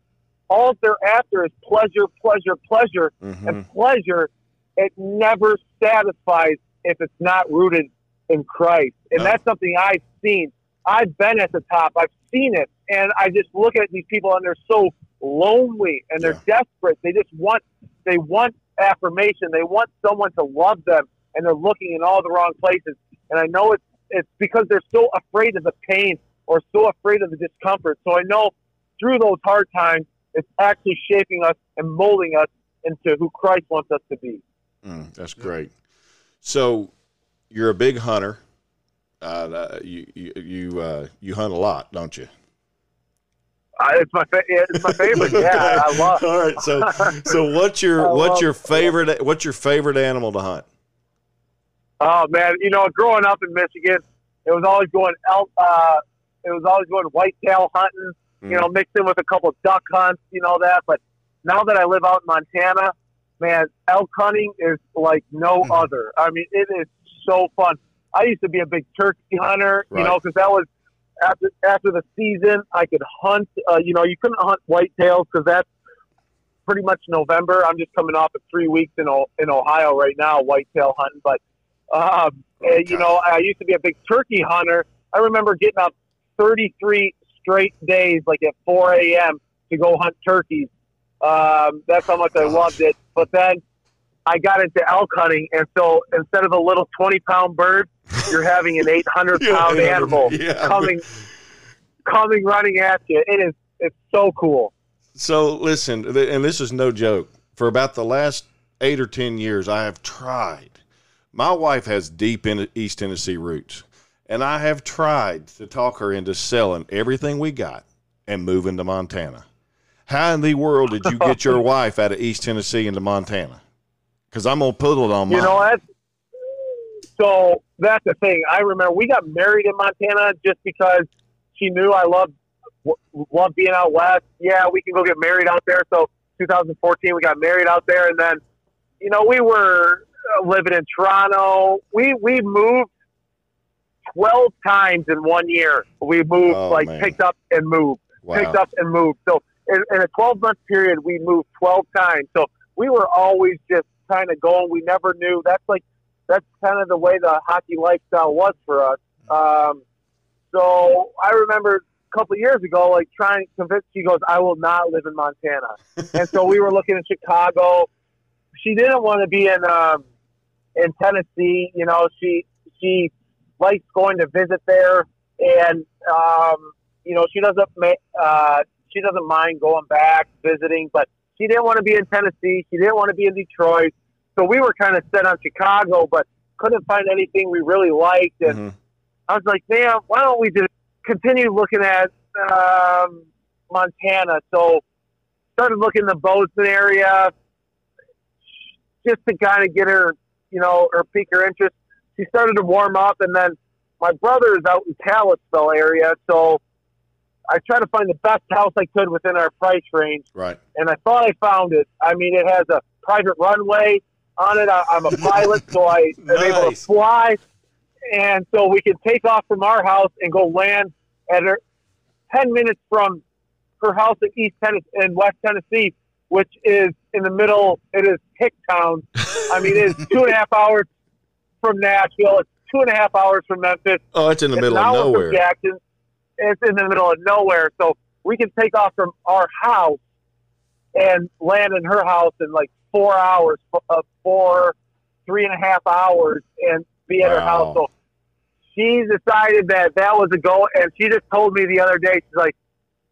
all they're after is pleasure, pleasure, pleasure. mm-hmm. And pleasure, it never satisfies if it's not rooted in Christ. And No. that's something I've seen. I've been at the top. I've seen it. And I just look at these people and they're so lonely and they're desperate. They just want they want affirmation. They want someone to love them and they're looking in all the wrong places. And I know it's it's because they're so afraid of the pain or so afraid of the discomfort. So I know through those hard times it's actually shaping us and molding us into who Christ wants us to be. Mm, that's great. So you're a big hunter. Uh, you you you, uh, you hunt a lot, don't you? Uh, it's my fa- it's my favorite. Yeah, I love. All right. So so what's your what's your favorite what's your favorite animal to hunt? Oh man, you know, growing up in Michigan, it was always going elk. Uh, it was always going whitetail hunting. You know, mixed in with a couple of duck hunts. You know that. But now that I live out in Montana, man, elk hunting is like no other. I mean, it is so fun. I used to be a big turkey hunter, you Right. know, because that was after after the season. I could hunt. Uh, you know, you couldn't hunt whitetails because that's pretty much November. I'm just coming off of three weeks in o- in Ohio right now, whitetail hunting. But um, uh, you know, I used to be a big turkey hunter. I remember getting up 33 straight days, like at 4 a.m. to go hunt turkeys. Um, that's how much I loved it. But then I got into elk hunting, and so instead of a little 20 pound bird, you're having an 800 pound Yeah, animal yeah. coming, coming running at you. It is it's so cool. So listen, and this is no joke. For about the last eight or ten years, I have tried. My wife has deep in East Tennessee roots, and I have tried to talk her into selling everything we got and moving to Montana. How in the world did you get your wife out of East Tennessee into Montana? Because I'm gonna put it on You mine. know that's so that's the thing. I remember we got married in Montana just because she knew I loved loved being out west. Yeah, we can go get married out there. So 2014 we got married out there, and then you know we were uh, living in Toronto. We we moved 12 times in one year. We moved Oh, like man. picked up and moved wow. picked up and moved. So in, in a 12 month period, we moved 12 times. So we were always just kind of going. We never knew. That's like that's kind of the way the hockey lifestyle was for us. Um, so I remember a couple of years ago, like trying to convince. She goes, "I will not live in Montana," and so we were looking in Chicago. She didn't want to be in um, in Tennessee. You know, she she likes going to visit there, and um, you know, she doesn't ma- uh, she doesn't mind going back visiting, but she didn't want to be in Tennessee. She didn't want to be in Detroit. So we were kind of set on Chicago, but couldn't find anything we really liked. And Mhm. I was like, man, why don't we just continue looking at um, Montana? So started looking in the Bozeman area just to kind of get her, you know, or pique her interest. She started to warm up, and then my brother is out in Kalispell area, so I tried to find the best house I could within our price range, Right. and I thought I found it. I mean, it has a private runway on it. I, I'm a pilot, so I am able to fly, and so we can take off from our house and go land at her ten minutes from her house in East Tennessee, in West Tennessee, which is in the middle. It is Hicktown. I mean, it is two and a half hours from Nashville. It's two and a half hours from Memphis. Oh, it's in the It's middle of nowhere. Jackson. It's in the middle of nowhere. So we can take off from our house and land in her house in like four hours, uh, four, three and a half hours, and be at her house. So she decided that that was a goal, and she just told me the other day, she's like,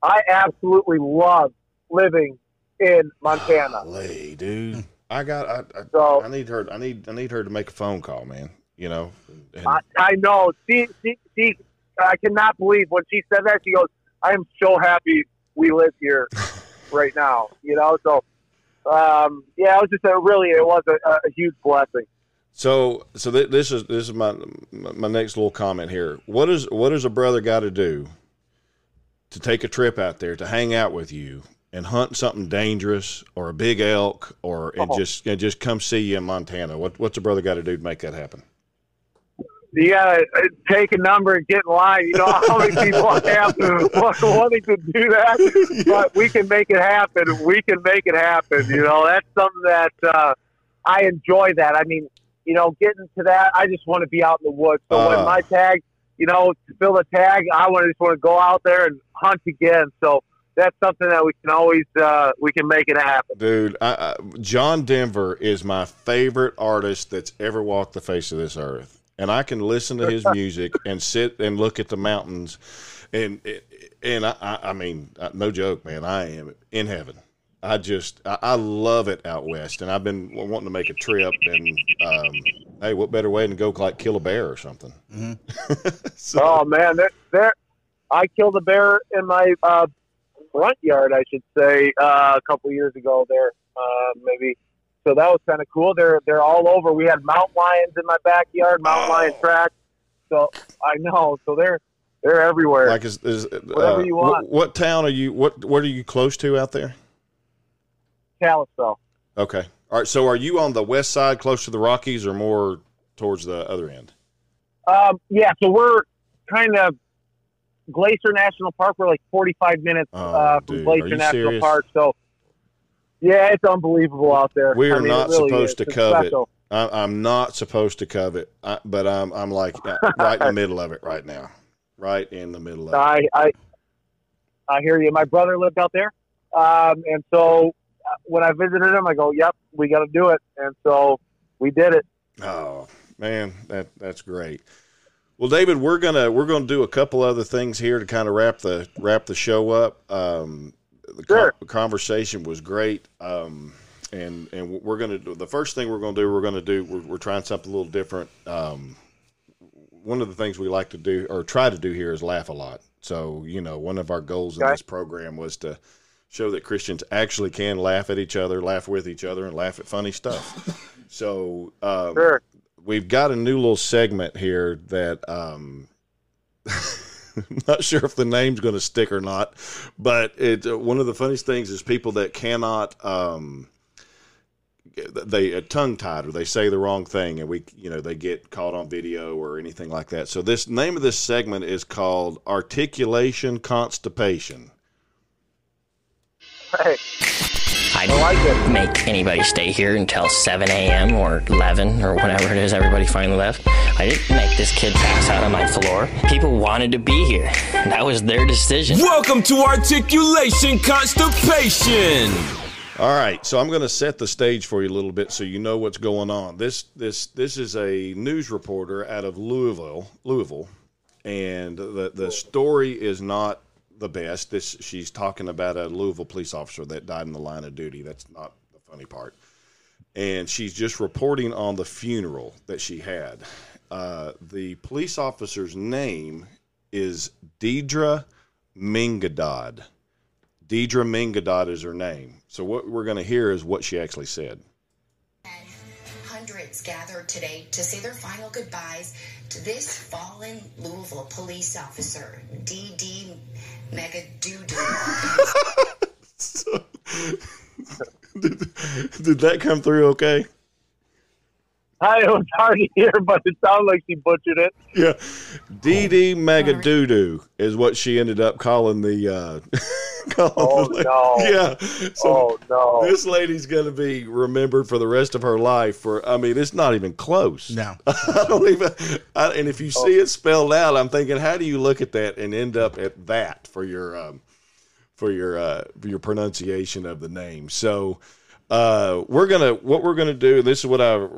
I absolutely love living in Montana. Golly, dude. I got. I, I, So- I need her. I need. I need her to make a phone call, man. You know. And- I, I know. She, she, she, I cannot believe when she said that. She goes, "I am so happy we live here right now." You know, so um, yeah, it was just a really, it was a, a huge blessing. So, so th- this is this is my my next little comment here. What is what does a brother got to do to take a trip out there to hang out with you and hunt something dangerous or a big elk or and Oh. just and just come see you in Montana? What what's a brother got to do to make that happen? You gotta uh, take a number and get in line. You know how many people I have wanting to do that, but we can make it happen. We can make it happen. You know, that's something that uh, I enjoy. That I mean, you know, getting to that, I just want to be out in the woods. So Uh. when my tag, you know, to fill the tag, I want to just want to go out there and hunt again. So that's something that we can always uh, we can make it happen. Dude, I, I, John Denver is my favorite artist that's ever walked the face of this earth, and I can listen to his music and sit and look at the mountains, and and I, I I mean, uh, no joke, man, I am in heaven. I just I, I love it out west, and I've been wanting to make a trip, and um, hey, what better way than go like kill a bear or something? so, Oh man, there, there, I killed a bear in my uh, front yard, I should say, uh, a couple years ago. There, uh, maybe. So that was kind of cool. They're they're all over. We had mountain lions in my backyard, mountain lion tracks. So I know. So they're they're everywhere. like is, is uh, you what- want. What, town are you? What what are you close to out there? Kalispell. Okay. All right. So are you on the west side, close to the Rockies, or more towards the other end? Um, yeah, so we're kind of Glacier National Park. We're like 45 minutes Oh, uh, from dude, Glacier National serious? Park. So, yeah, it's unbelievable out there. We are I mean, not really supposed is. to covet. I, I'm not supposed to covet, I, but I'm I'm like uh, right in the middle of it right now, right in the middle of it. I, I, I hear you. My brother lived out there, um, and so uh, when I visited him, I go, "Yep, we got to do it," and so we did it. Oh man, that that's great. Well, David, we're gonna we're gonna do a couple other things here to kind of wrap the wrap the show up. Um, the Sure. conversation was great, um, and and we're gonna do the first thing we're gonna do. We're gonna do we're, we're trying something a little different. Um, one of the things we like to do or try to do here is laugh a lot. So you know, one of our goals in this program was to show that Christians actually can laugh at each other, laugh with each other, and laugh at funny stuff. so um, Sure. we've got a new little segment here that um I'm not sure if the name's going to stick or not, but it uh, one of the funniest things is people that cannot um they uh, tongue tied or they say the wrong thing and we you know they get caught on video or anything like that. So this name of this segment is called articulation constipation. Hey, I I like didn't it. make anybody stay here until 7 a.m. or 11 or whenever it is everybody finally left. I didn't make this kid pass out on my floor. People wanted to be here. That was their decision. Welcome to Articulation Constipation. All right, so I'm going to set the stage for you a little bit so you know what's going on. This this this is a news reporter out of Louisville, Louisville, and the the story is not the best. This she's talking about a Louisville police officer that died in the line of duty. That's not the funny part. And she's just reporting on the funeral that she had. Uh, the police officer's name is Deidre Mengedoht. Deidre Mengedoht is her name. So what we're going to hear is what she actually said. Hundreds gathered today to say their final goodbyes to this fallen Louisville police officer, D.D. Megadoodoo. did, did that come through okay? I it was hard to hear, but it sounded like she butchered it. Yeah. Dee Dee Megadoodoo is what she ended up calling the. Uh, calling Oh, the no. Yeah. So oh no! this lady's going to be remembered for the rest of her life. For I mean, it's not even close. No. I don't even. I, and if you see it spelled out, I'm thinking, how do you look at that and end up at that for your um, for your uh, for your pronunciation of the name? So uh, we're gonna what we're gonna do. This is what I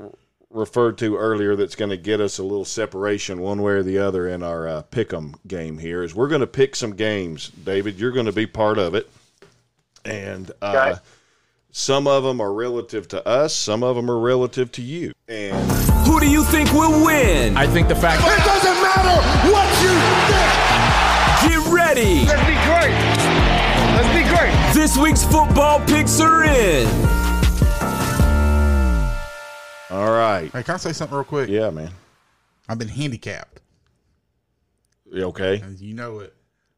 referred to earlier. That's going to get us a little separation one way or the other in our uh, pick'em game. Here is we're going to pick some games. David, you're going to be part of it, and. Uh, Okay. Some of them are relative to us. Some of them are relative to you. And Who do you think will win? I think the fact It doesn't matter what you think. Get ready. Let's be great. Let's be great. This week's football picks are in. All right, Hey, can I say something real quick? yeah, man. I've been handicapped. You okay? You know it.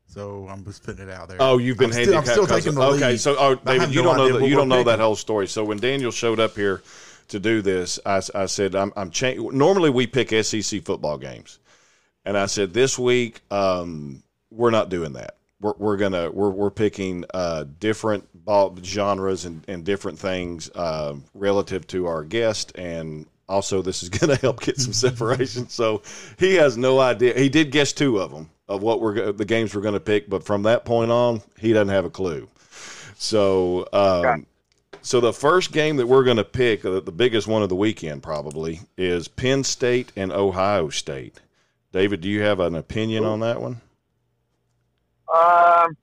So I'm just putting it out there. Oh, you've been I'm still, I'm handicapped. taking the lead. okay, so oh, David, you no don't know that you don't know that whole story. So when Daniel showed up here to do this, I, I said I'm, I'm cha- normally we pick SEC football games, and I said this week um, we're not doing that. We're, we're gonna we're, we're picking uh, different genres and, and different things uh, relative to our guest and. Also, this is going to help get some separation. So he has no idea. He did guess two of them of what we're the games we're going to pick, but from that point on, he doesn't have a clue. So, um, so the first game that we're going to pick, uh, the biggest one of the weekend probably, is Penn State and Ohio State. David, do you have an opinion on that one? Um,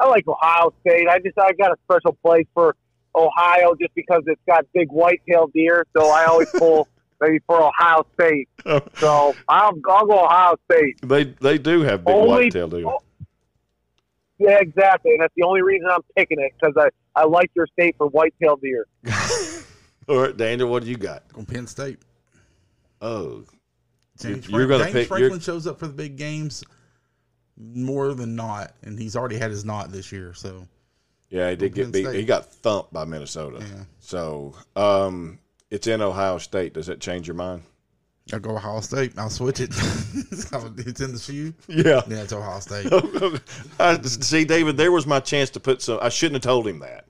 I like Ohio State. I just I got a special place for Ohio just because it's got big white-tailed deer. So I always pull maybe for Ohio State. So I'll I'll go Ohio State. They they do have big Only- whitetail deer. Yeah, exactly, and that's the only reason I'm picking it because I I like your state for white-tailed deer. All right, Daniel, what do you got? on Penn State. Oh, James, You're gonna James pick- Franklin you're- shows up for the big games more than not, and he's already had his knot this year. So yeah, he did get beat. State. He got thumped by Minnesota. Yeah. So, um, it's in Ohio State. Does that change your mind? I'll go Ohio State. I'll switch it. it's in the shoe. Yeah. Yeah, it's Ohio State. I, see, David, there was my chance to put some. I shouldn't have told him that.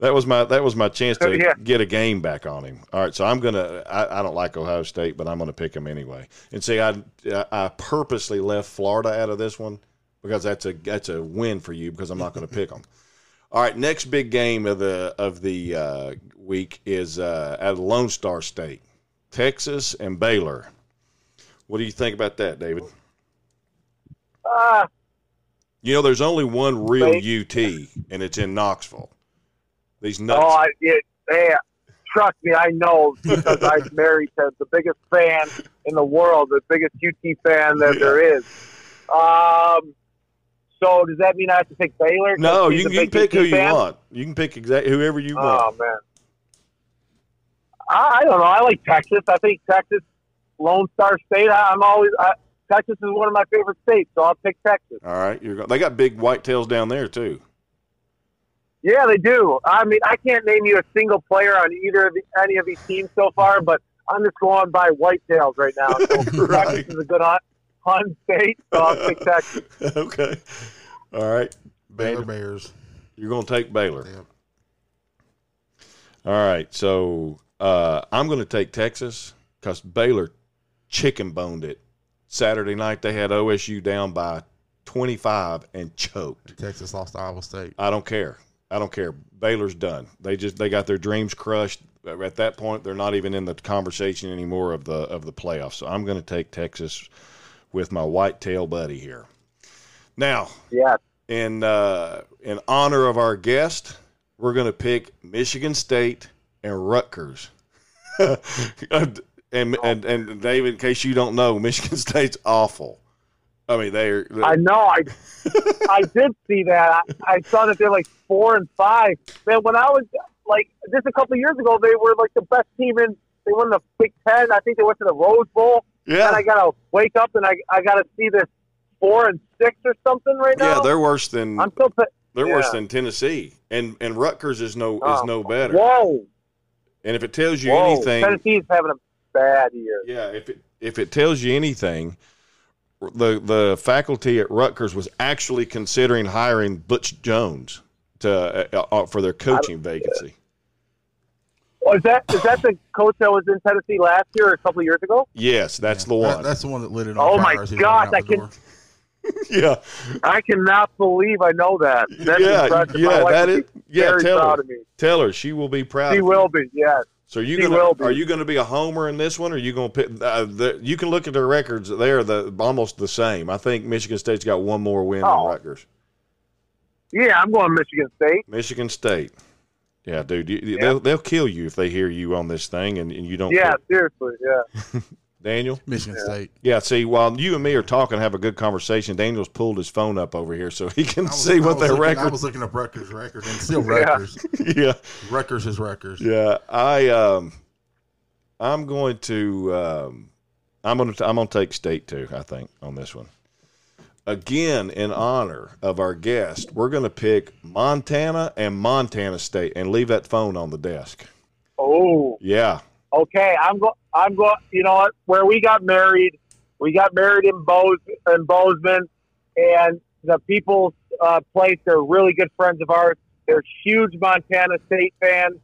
That was my that was my chance to Yeah. get a game back on him. All right, so I'm gonna. I, I don't like Ohio State, but I'm gonna pick him anyway. And see, I I purposely left Florida out of this one because that's a that's a win for you because I'm not gonna pick them. All right, next big game of the of the uh, week is uh, of Lone Star State, Texas and Baylor. What do you think about that, David? Uh, You know, there's only one real. UT, and it's in Knoxville. These nuts. oh, I, it, man, trust me, I know because I'm married to the biggest fan in the world, the biggest UT fan that Yeah. there is. Um, so does that mean I have to pick Baylor? no, you can, you can pick who UT you want. You can pick exactly whoever you want. Oh man, I, I don't know. I like Texas. I think Texas, Lone Star State. I, I'm always I, Texas is one of my favorite states, so I'll pick Texas. All right, you're they got big whitetails down there too. Yeah, they do. I mean, I can't name you a single player on either of the, any of these teams so far, but I'm just going by whitetails right now. So Right. Texas is a good hunt, hunt state, so I'll pick Texas. okay. All right, Baylor Baylor. Bears. You're going to take Baylor. Yep. All right, so uh, I'm going to take Texas because Baylor chicken boned it Saturday night. They had OSU down by 25 and choked. Texas lost to Iowa State. I don't care. I don't care. Baylor's done. They just they got their dreams crushed. At that point, they're not even in the conversation anymore of the of the playoffs. So I'm going to take Texas with my whitetail buddy here. Now, Yeah, in uh, in honor of our guest, we're going to pick Michigan State and Rutgers. and, and and David, in case you don't know, Michigan State's awful. I mean, they're, I know. I I did see that. I, I saw that they're like four and five. Man, when I was like just a couple of years ago, they were like the best team in. They won the Big Ten. I think they went to the Rose Bowl. Yeah And I gotta wake up and I I gotta see this four and six or something right now. yeah they're worse than I'm still. pi- They're worse than Tennessee, and and Rutgers is no is Oh, no better. Whoa, And if it tells you whoa! anything, Tennessee's having a bad year. yeah, if it if it tells you anything, the the faculty at Rutgers was actually considering hiring Butch Jones to uh, uh, for their coaching vacancy. Oh, is that is that the coach that was in Tennessee last year or a couple of years ago? Yes, that's the That- one. that's the one that lit it on Oh, my fire as he gosh, I can- yeah, I cannot believe I know that. That's yeah, impressive. Yeah. wife That would is be yeah. Tell her, me. tell her she will be proud. She of will You. be. Yes. So are you she gonna are you going to be a homer in this one, or are you going to pick? Uh, the, you can look at their records; they're the almost the same. I think Michigan State's got one more win than Oh. Rutgers. Yeah, I'm going Michigan State. Michigan State. Yeah, dude, you, Yeah. they'll they'll kill you if they hear you on this thing and, and you don't. Yeah, pick. seriously. Yeah. Daniel. Michigan State. Yeah, see, while you and me are talking, have a good conversation. Daniel's pulled his phone up over here so he can was- see I what was their looking- I record. was looking up Rutgers record and still Yeah. Rutgers. yeah, Rutgers is Rutgers. yeah. I um, I'm going to um, I'm going to I'm going to take state too. I think on this one. Again, in honor of our guest, we're going to pick Montana and Montana State and leave that phone on the desk. Oh, Yeah, okay. I'm going. I'm going. You know what? Where we got married, we got married in Bose in Bozeman, and the people's uh, place. They're really good friends of ours. They're huge Montana State fans,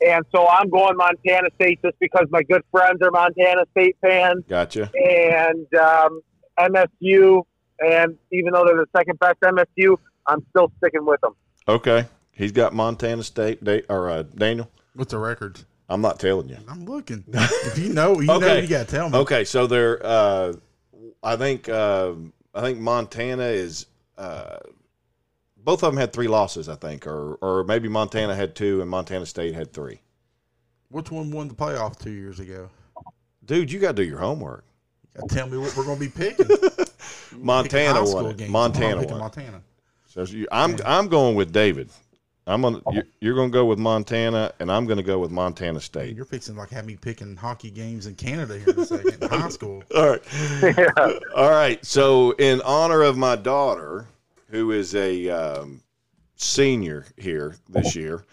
and so I'm going Montana State just because my good friends are Montana State fans. gotcha. and um, MSU. And even though they're the second best MSU, I'm still sticking with them. Okay, he's got Montana State. Da- or uh, Daniel. What's the record? I'm not telling you. I'm looking. If you know, you know, you got to tell me. Okay, so they're. Uh, I think. Uh, I think Montana is. Uh, both of them had three losses, I think, or or maybe Montana had two and Montana State had three. Which one won the playoff two years ago? Dude, you got to do your homework. Got to tell me what we're going to be picking. Montana High won it. games. Montana I'm won. Montana. So you, I'm I'm going with David. I'm gonna. You're, you're going to go with Montana, and I'm going to go with Montana Hey, State. You're fixing like have me picking hockey games in Canada here in a second. high school. All right. All right. So, in honor of my daughter, who is a um, senior here this year,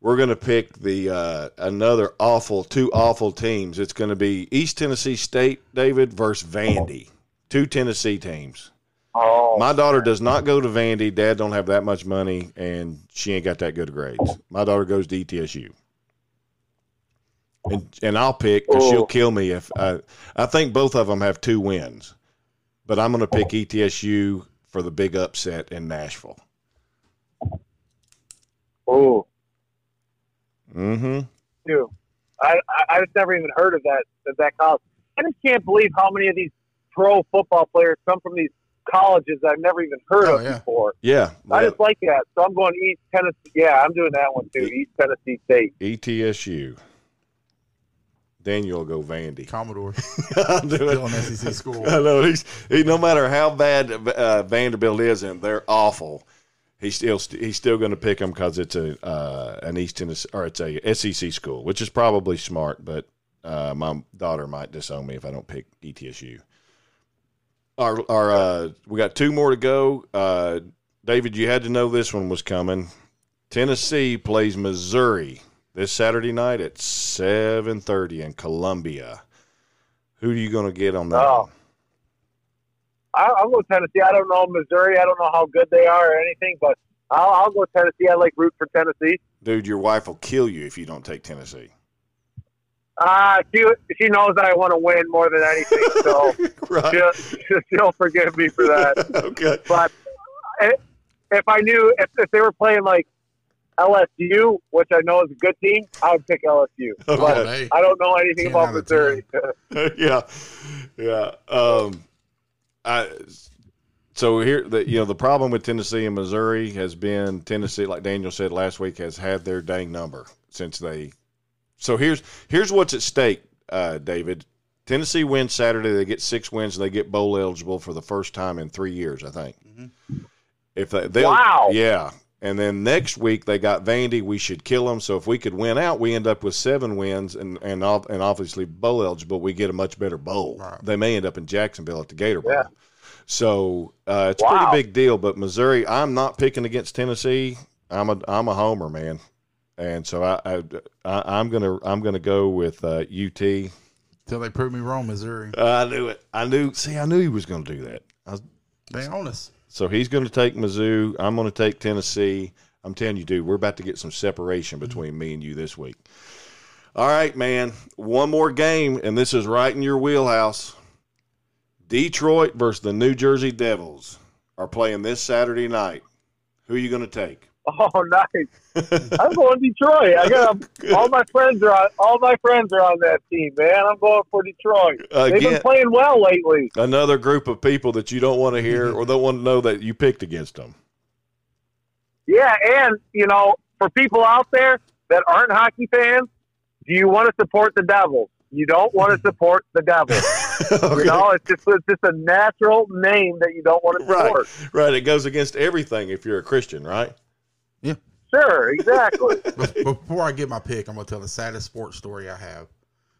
we're going to pick the uh, another awful, two awful teams. It's going to be East Tennessee State, David, versus Vandy. Two Tennessee teams. Oh, My daughter does not go to Vandy. Dad don't have that much money, and she ain't got that good grades. My daughter goes to ETSU, and and I'll pick because she'll Oh. kill me if I. I think both of them have two wins, but I'm going to pick ETSU for the big upset in Nashville. oh, Mm-hmm. I, I I just never even heard of that of that college. I just can't believe how many of these pro football players come from these colleges I've never even heard Oh, of yeah. before. Yeah, I just like that, so I'm going East Tennessee. Yeah, I'm doing that one too. East Tennessee State. ETSU. Daniel will go Vandy. Commodore. I'll do it. Still an SEC school. I know he's he. No matter how bad uh, Vanderbilt is, and they're awful, he's still he's still going to pick them because it's a uh, an East Tennessee or it's a SEC school, which is probably smart. But uh, my daughter might disown me if I don't pick ETSU. Our our uh, we got two more to go. Uh, David, you had to know this one was coming. Tennessee plays Missouri this Saturday night at seven thirty in Columbia. Who are you going to get on that? Oh. I, I'll go Tennessee. I don't know Missouri. I don't know how good they are or anything, but I'll, I'll go Tennessee. I like root for Tennessee. Dude, your wife will kill you if you don't take Tennessee. Uh, she she knows that I want to win more than anything, so Right. she'll, she'll forgive me for that. okay. But i- if I knew if, if they were playing like LSU, which I know is a good team, I would pick LSU. Okay. But I don't know anything about out of Missouri. yeah. Yeah. Um, I, so here, the, you know, the problem with Tennessee and Missouri has been Tennessee, like Daniel said last week, has had their dang number since they. So here's here's what's at stake, uh, David. Tennessee wins Saturday. They get six wins. and They get bowl eligible for the first time in three years, I think. If they, Wow. yeah. And then next week they got Vandy. We should kill them. So if we could win out, we end up with seven wins and and and obviously bowl eligible. We get a much better bowl. Right. They may end up in Jacksonville at the Gator Bowl. Yeah. So uh, it's a pretty big deal. But Missouri, I'm not picking against Tennessee. I'm a I'm a homer man, and so I, I, I'm gonna I'm gonna go with uh, UT. Till they prove me wrong, Missouri. I knew it. I knew. See, I knew he was going to do that. I was, They own us. so he's going to take Mizzou. I'm going to take Tennessee. I'm telling you, dude, we're about to get some separation between me and you this week. All right, man. One more game, and this is right in your wheelhouse. Detroit versus the New Jersey Devils are playing this Saturday night. Who are you going to take? Oh, nice! I'm going Detroit. I got all my friends are on. All my friends are on that team, man. I'm going for Detroit. They've been playing well lately. another group of people that you don't want to hear mm-hmm. or don't want to know that you picked against them. Yeah, and you know, for people out there that aren't hockey fans, do you want to support the Devils? You don't want to support the Devils. You know, it's just it's just a natural name that you don't want to support. Right, right. It goes against everything if you're a Christian, right? Sure, exactly. Before I get my pick, I'm gonna tell the saddest sports story I have.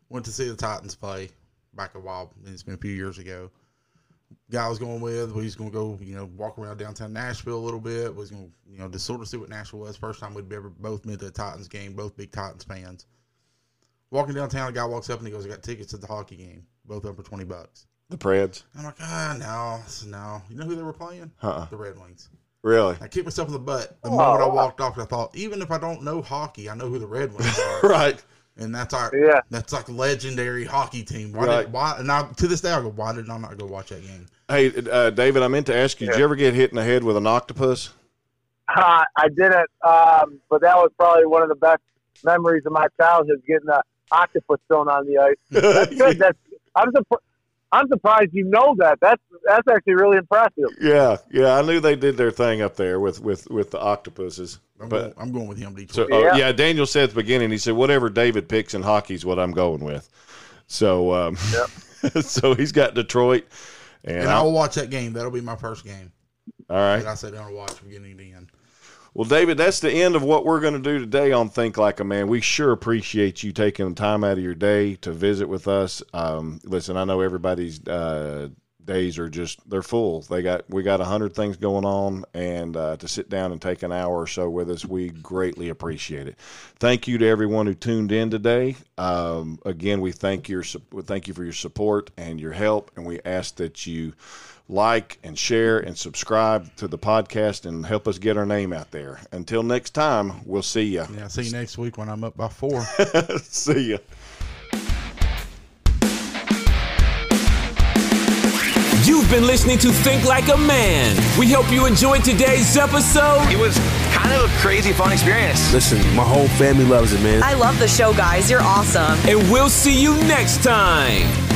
Went to see the Titans play back a while. It's been a few years ago. Guy I was going with, we was gonna go, you know, walk around downtown Nashville a little bit. Was gonna, you know, just sort of see what Nashville was. First time we'd ever both been to a Titans game, both big Titans fans. Walking downtown, a guy walks up and he goes, "I got tickets to the hockey game, both of them for twenty bucks." The Preds. I'm like, ah, no, no. You know who they were playing? Uh-uh. The Red Wings. Really? I kicked myself in the butt the Oh, moment I walked off. I thought, even if I don't know hockey, I know who the Red Wings are, Right. and that's our Yeah. that's like legendary hockey team. Why? Right. Did, why? And I, to this day, I go, why did I not go watch that game? Hey, uh, David, I meant to ask you, did you ever get hit in the head with an octopus? Uh, I didn't, um, but that was probably one of the best memories of my childhood, getting a octopus thrown on the ice. That's good. That's I'm surprised. I'm surprised you know that. That's that's actually really impressive. yeah, yeah. I knew they did their thing up there with with with the octopuses. I'm, But going, I'm going with him, so Detroit. uh, Yeah. yeah, Daniel said at the beginning, he said whatever David picks in hockey is what I'm going with. So um, so he's got Detroit, and, and I, I'll watch that game. That'll be my first game all right. that I sit down and watch from beginning to end. Well, David, that's the end of what we're going to do today on Think Like a Man. We sure appreciate you taking the time out of your day to visit with us. Um, listen, I know everybody's uh, days are just they're full. They got we got a hundred things going on, and uh, to sit down and take an hour or so with us, we greatly appreciate it. Thank you to everyone who tuned in today. Um, again, we thank your thank you for your support and your help, and we ask that you like and share and subscribe to the podcast and help us get our name out there. Until next time, we'll see you. Yeah, see you next week when I'm up by four. see you. You've been listening to Think Like a Man. We hope you enjoyed today's episode. It was kind of a crazy, fun experience. Listen, my whole family loves it, man. I love the show, guys. You're awesome. And we'll see you next time.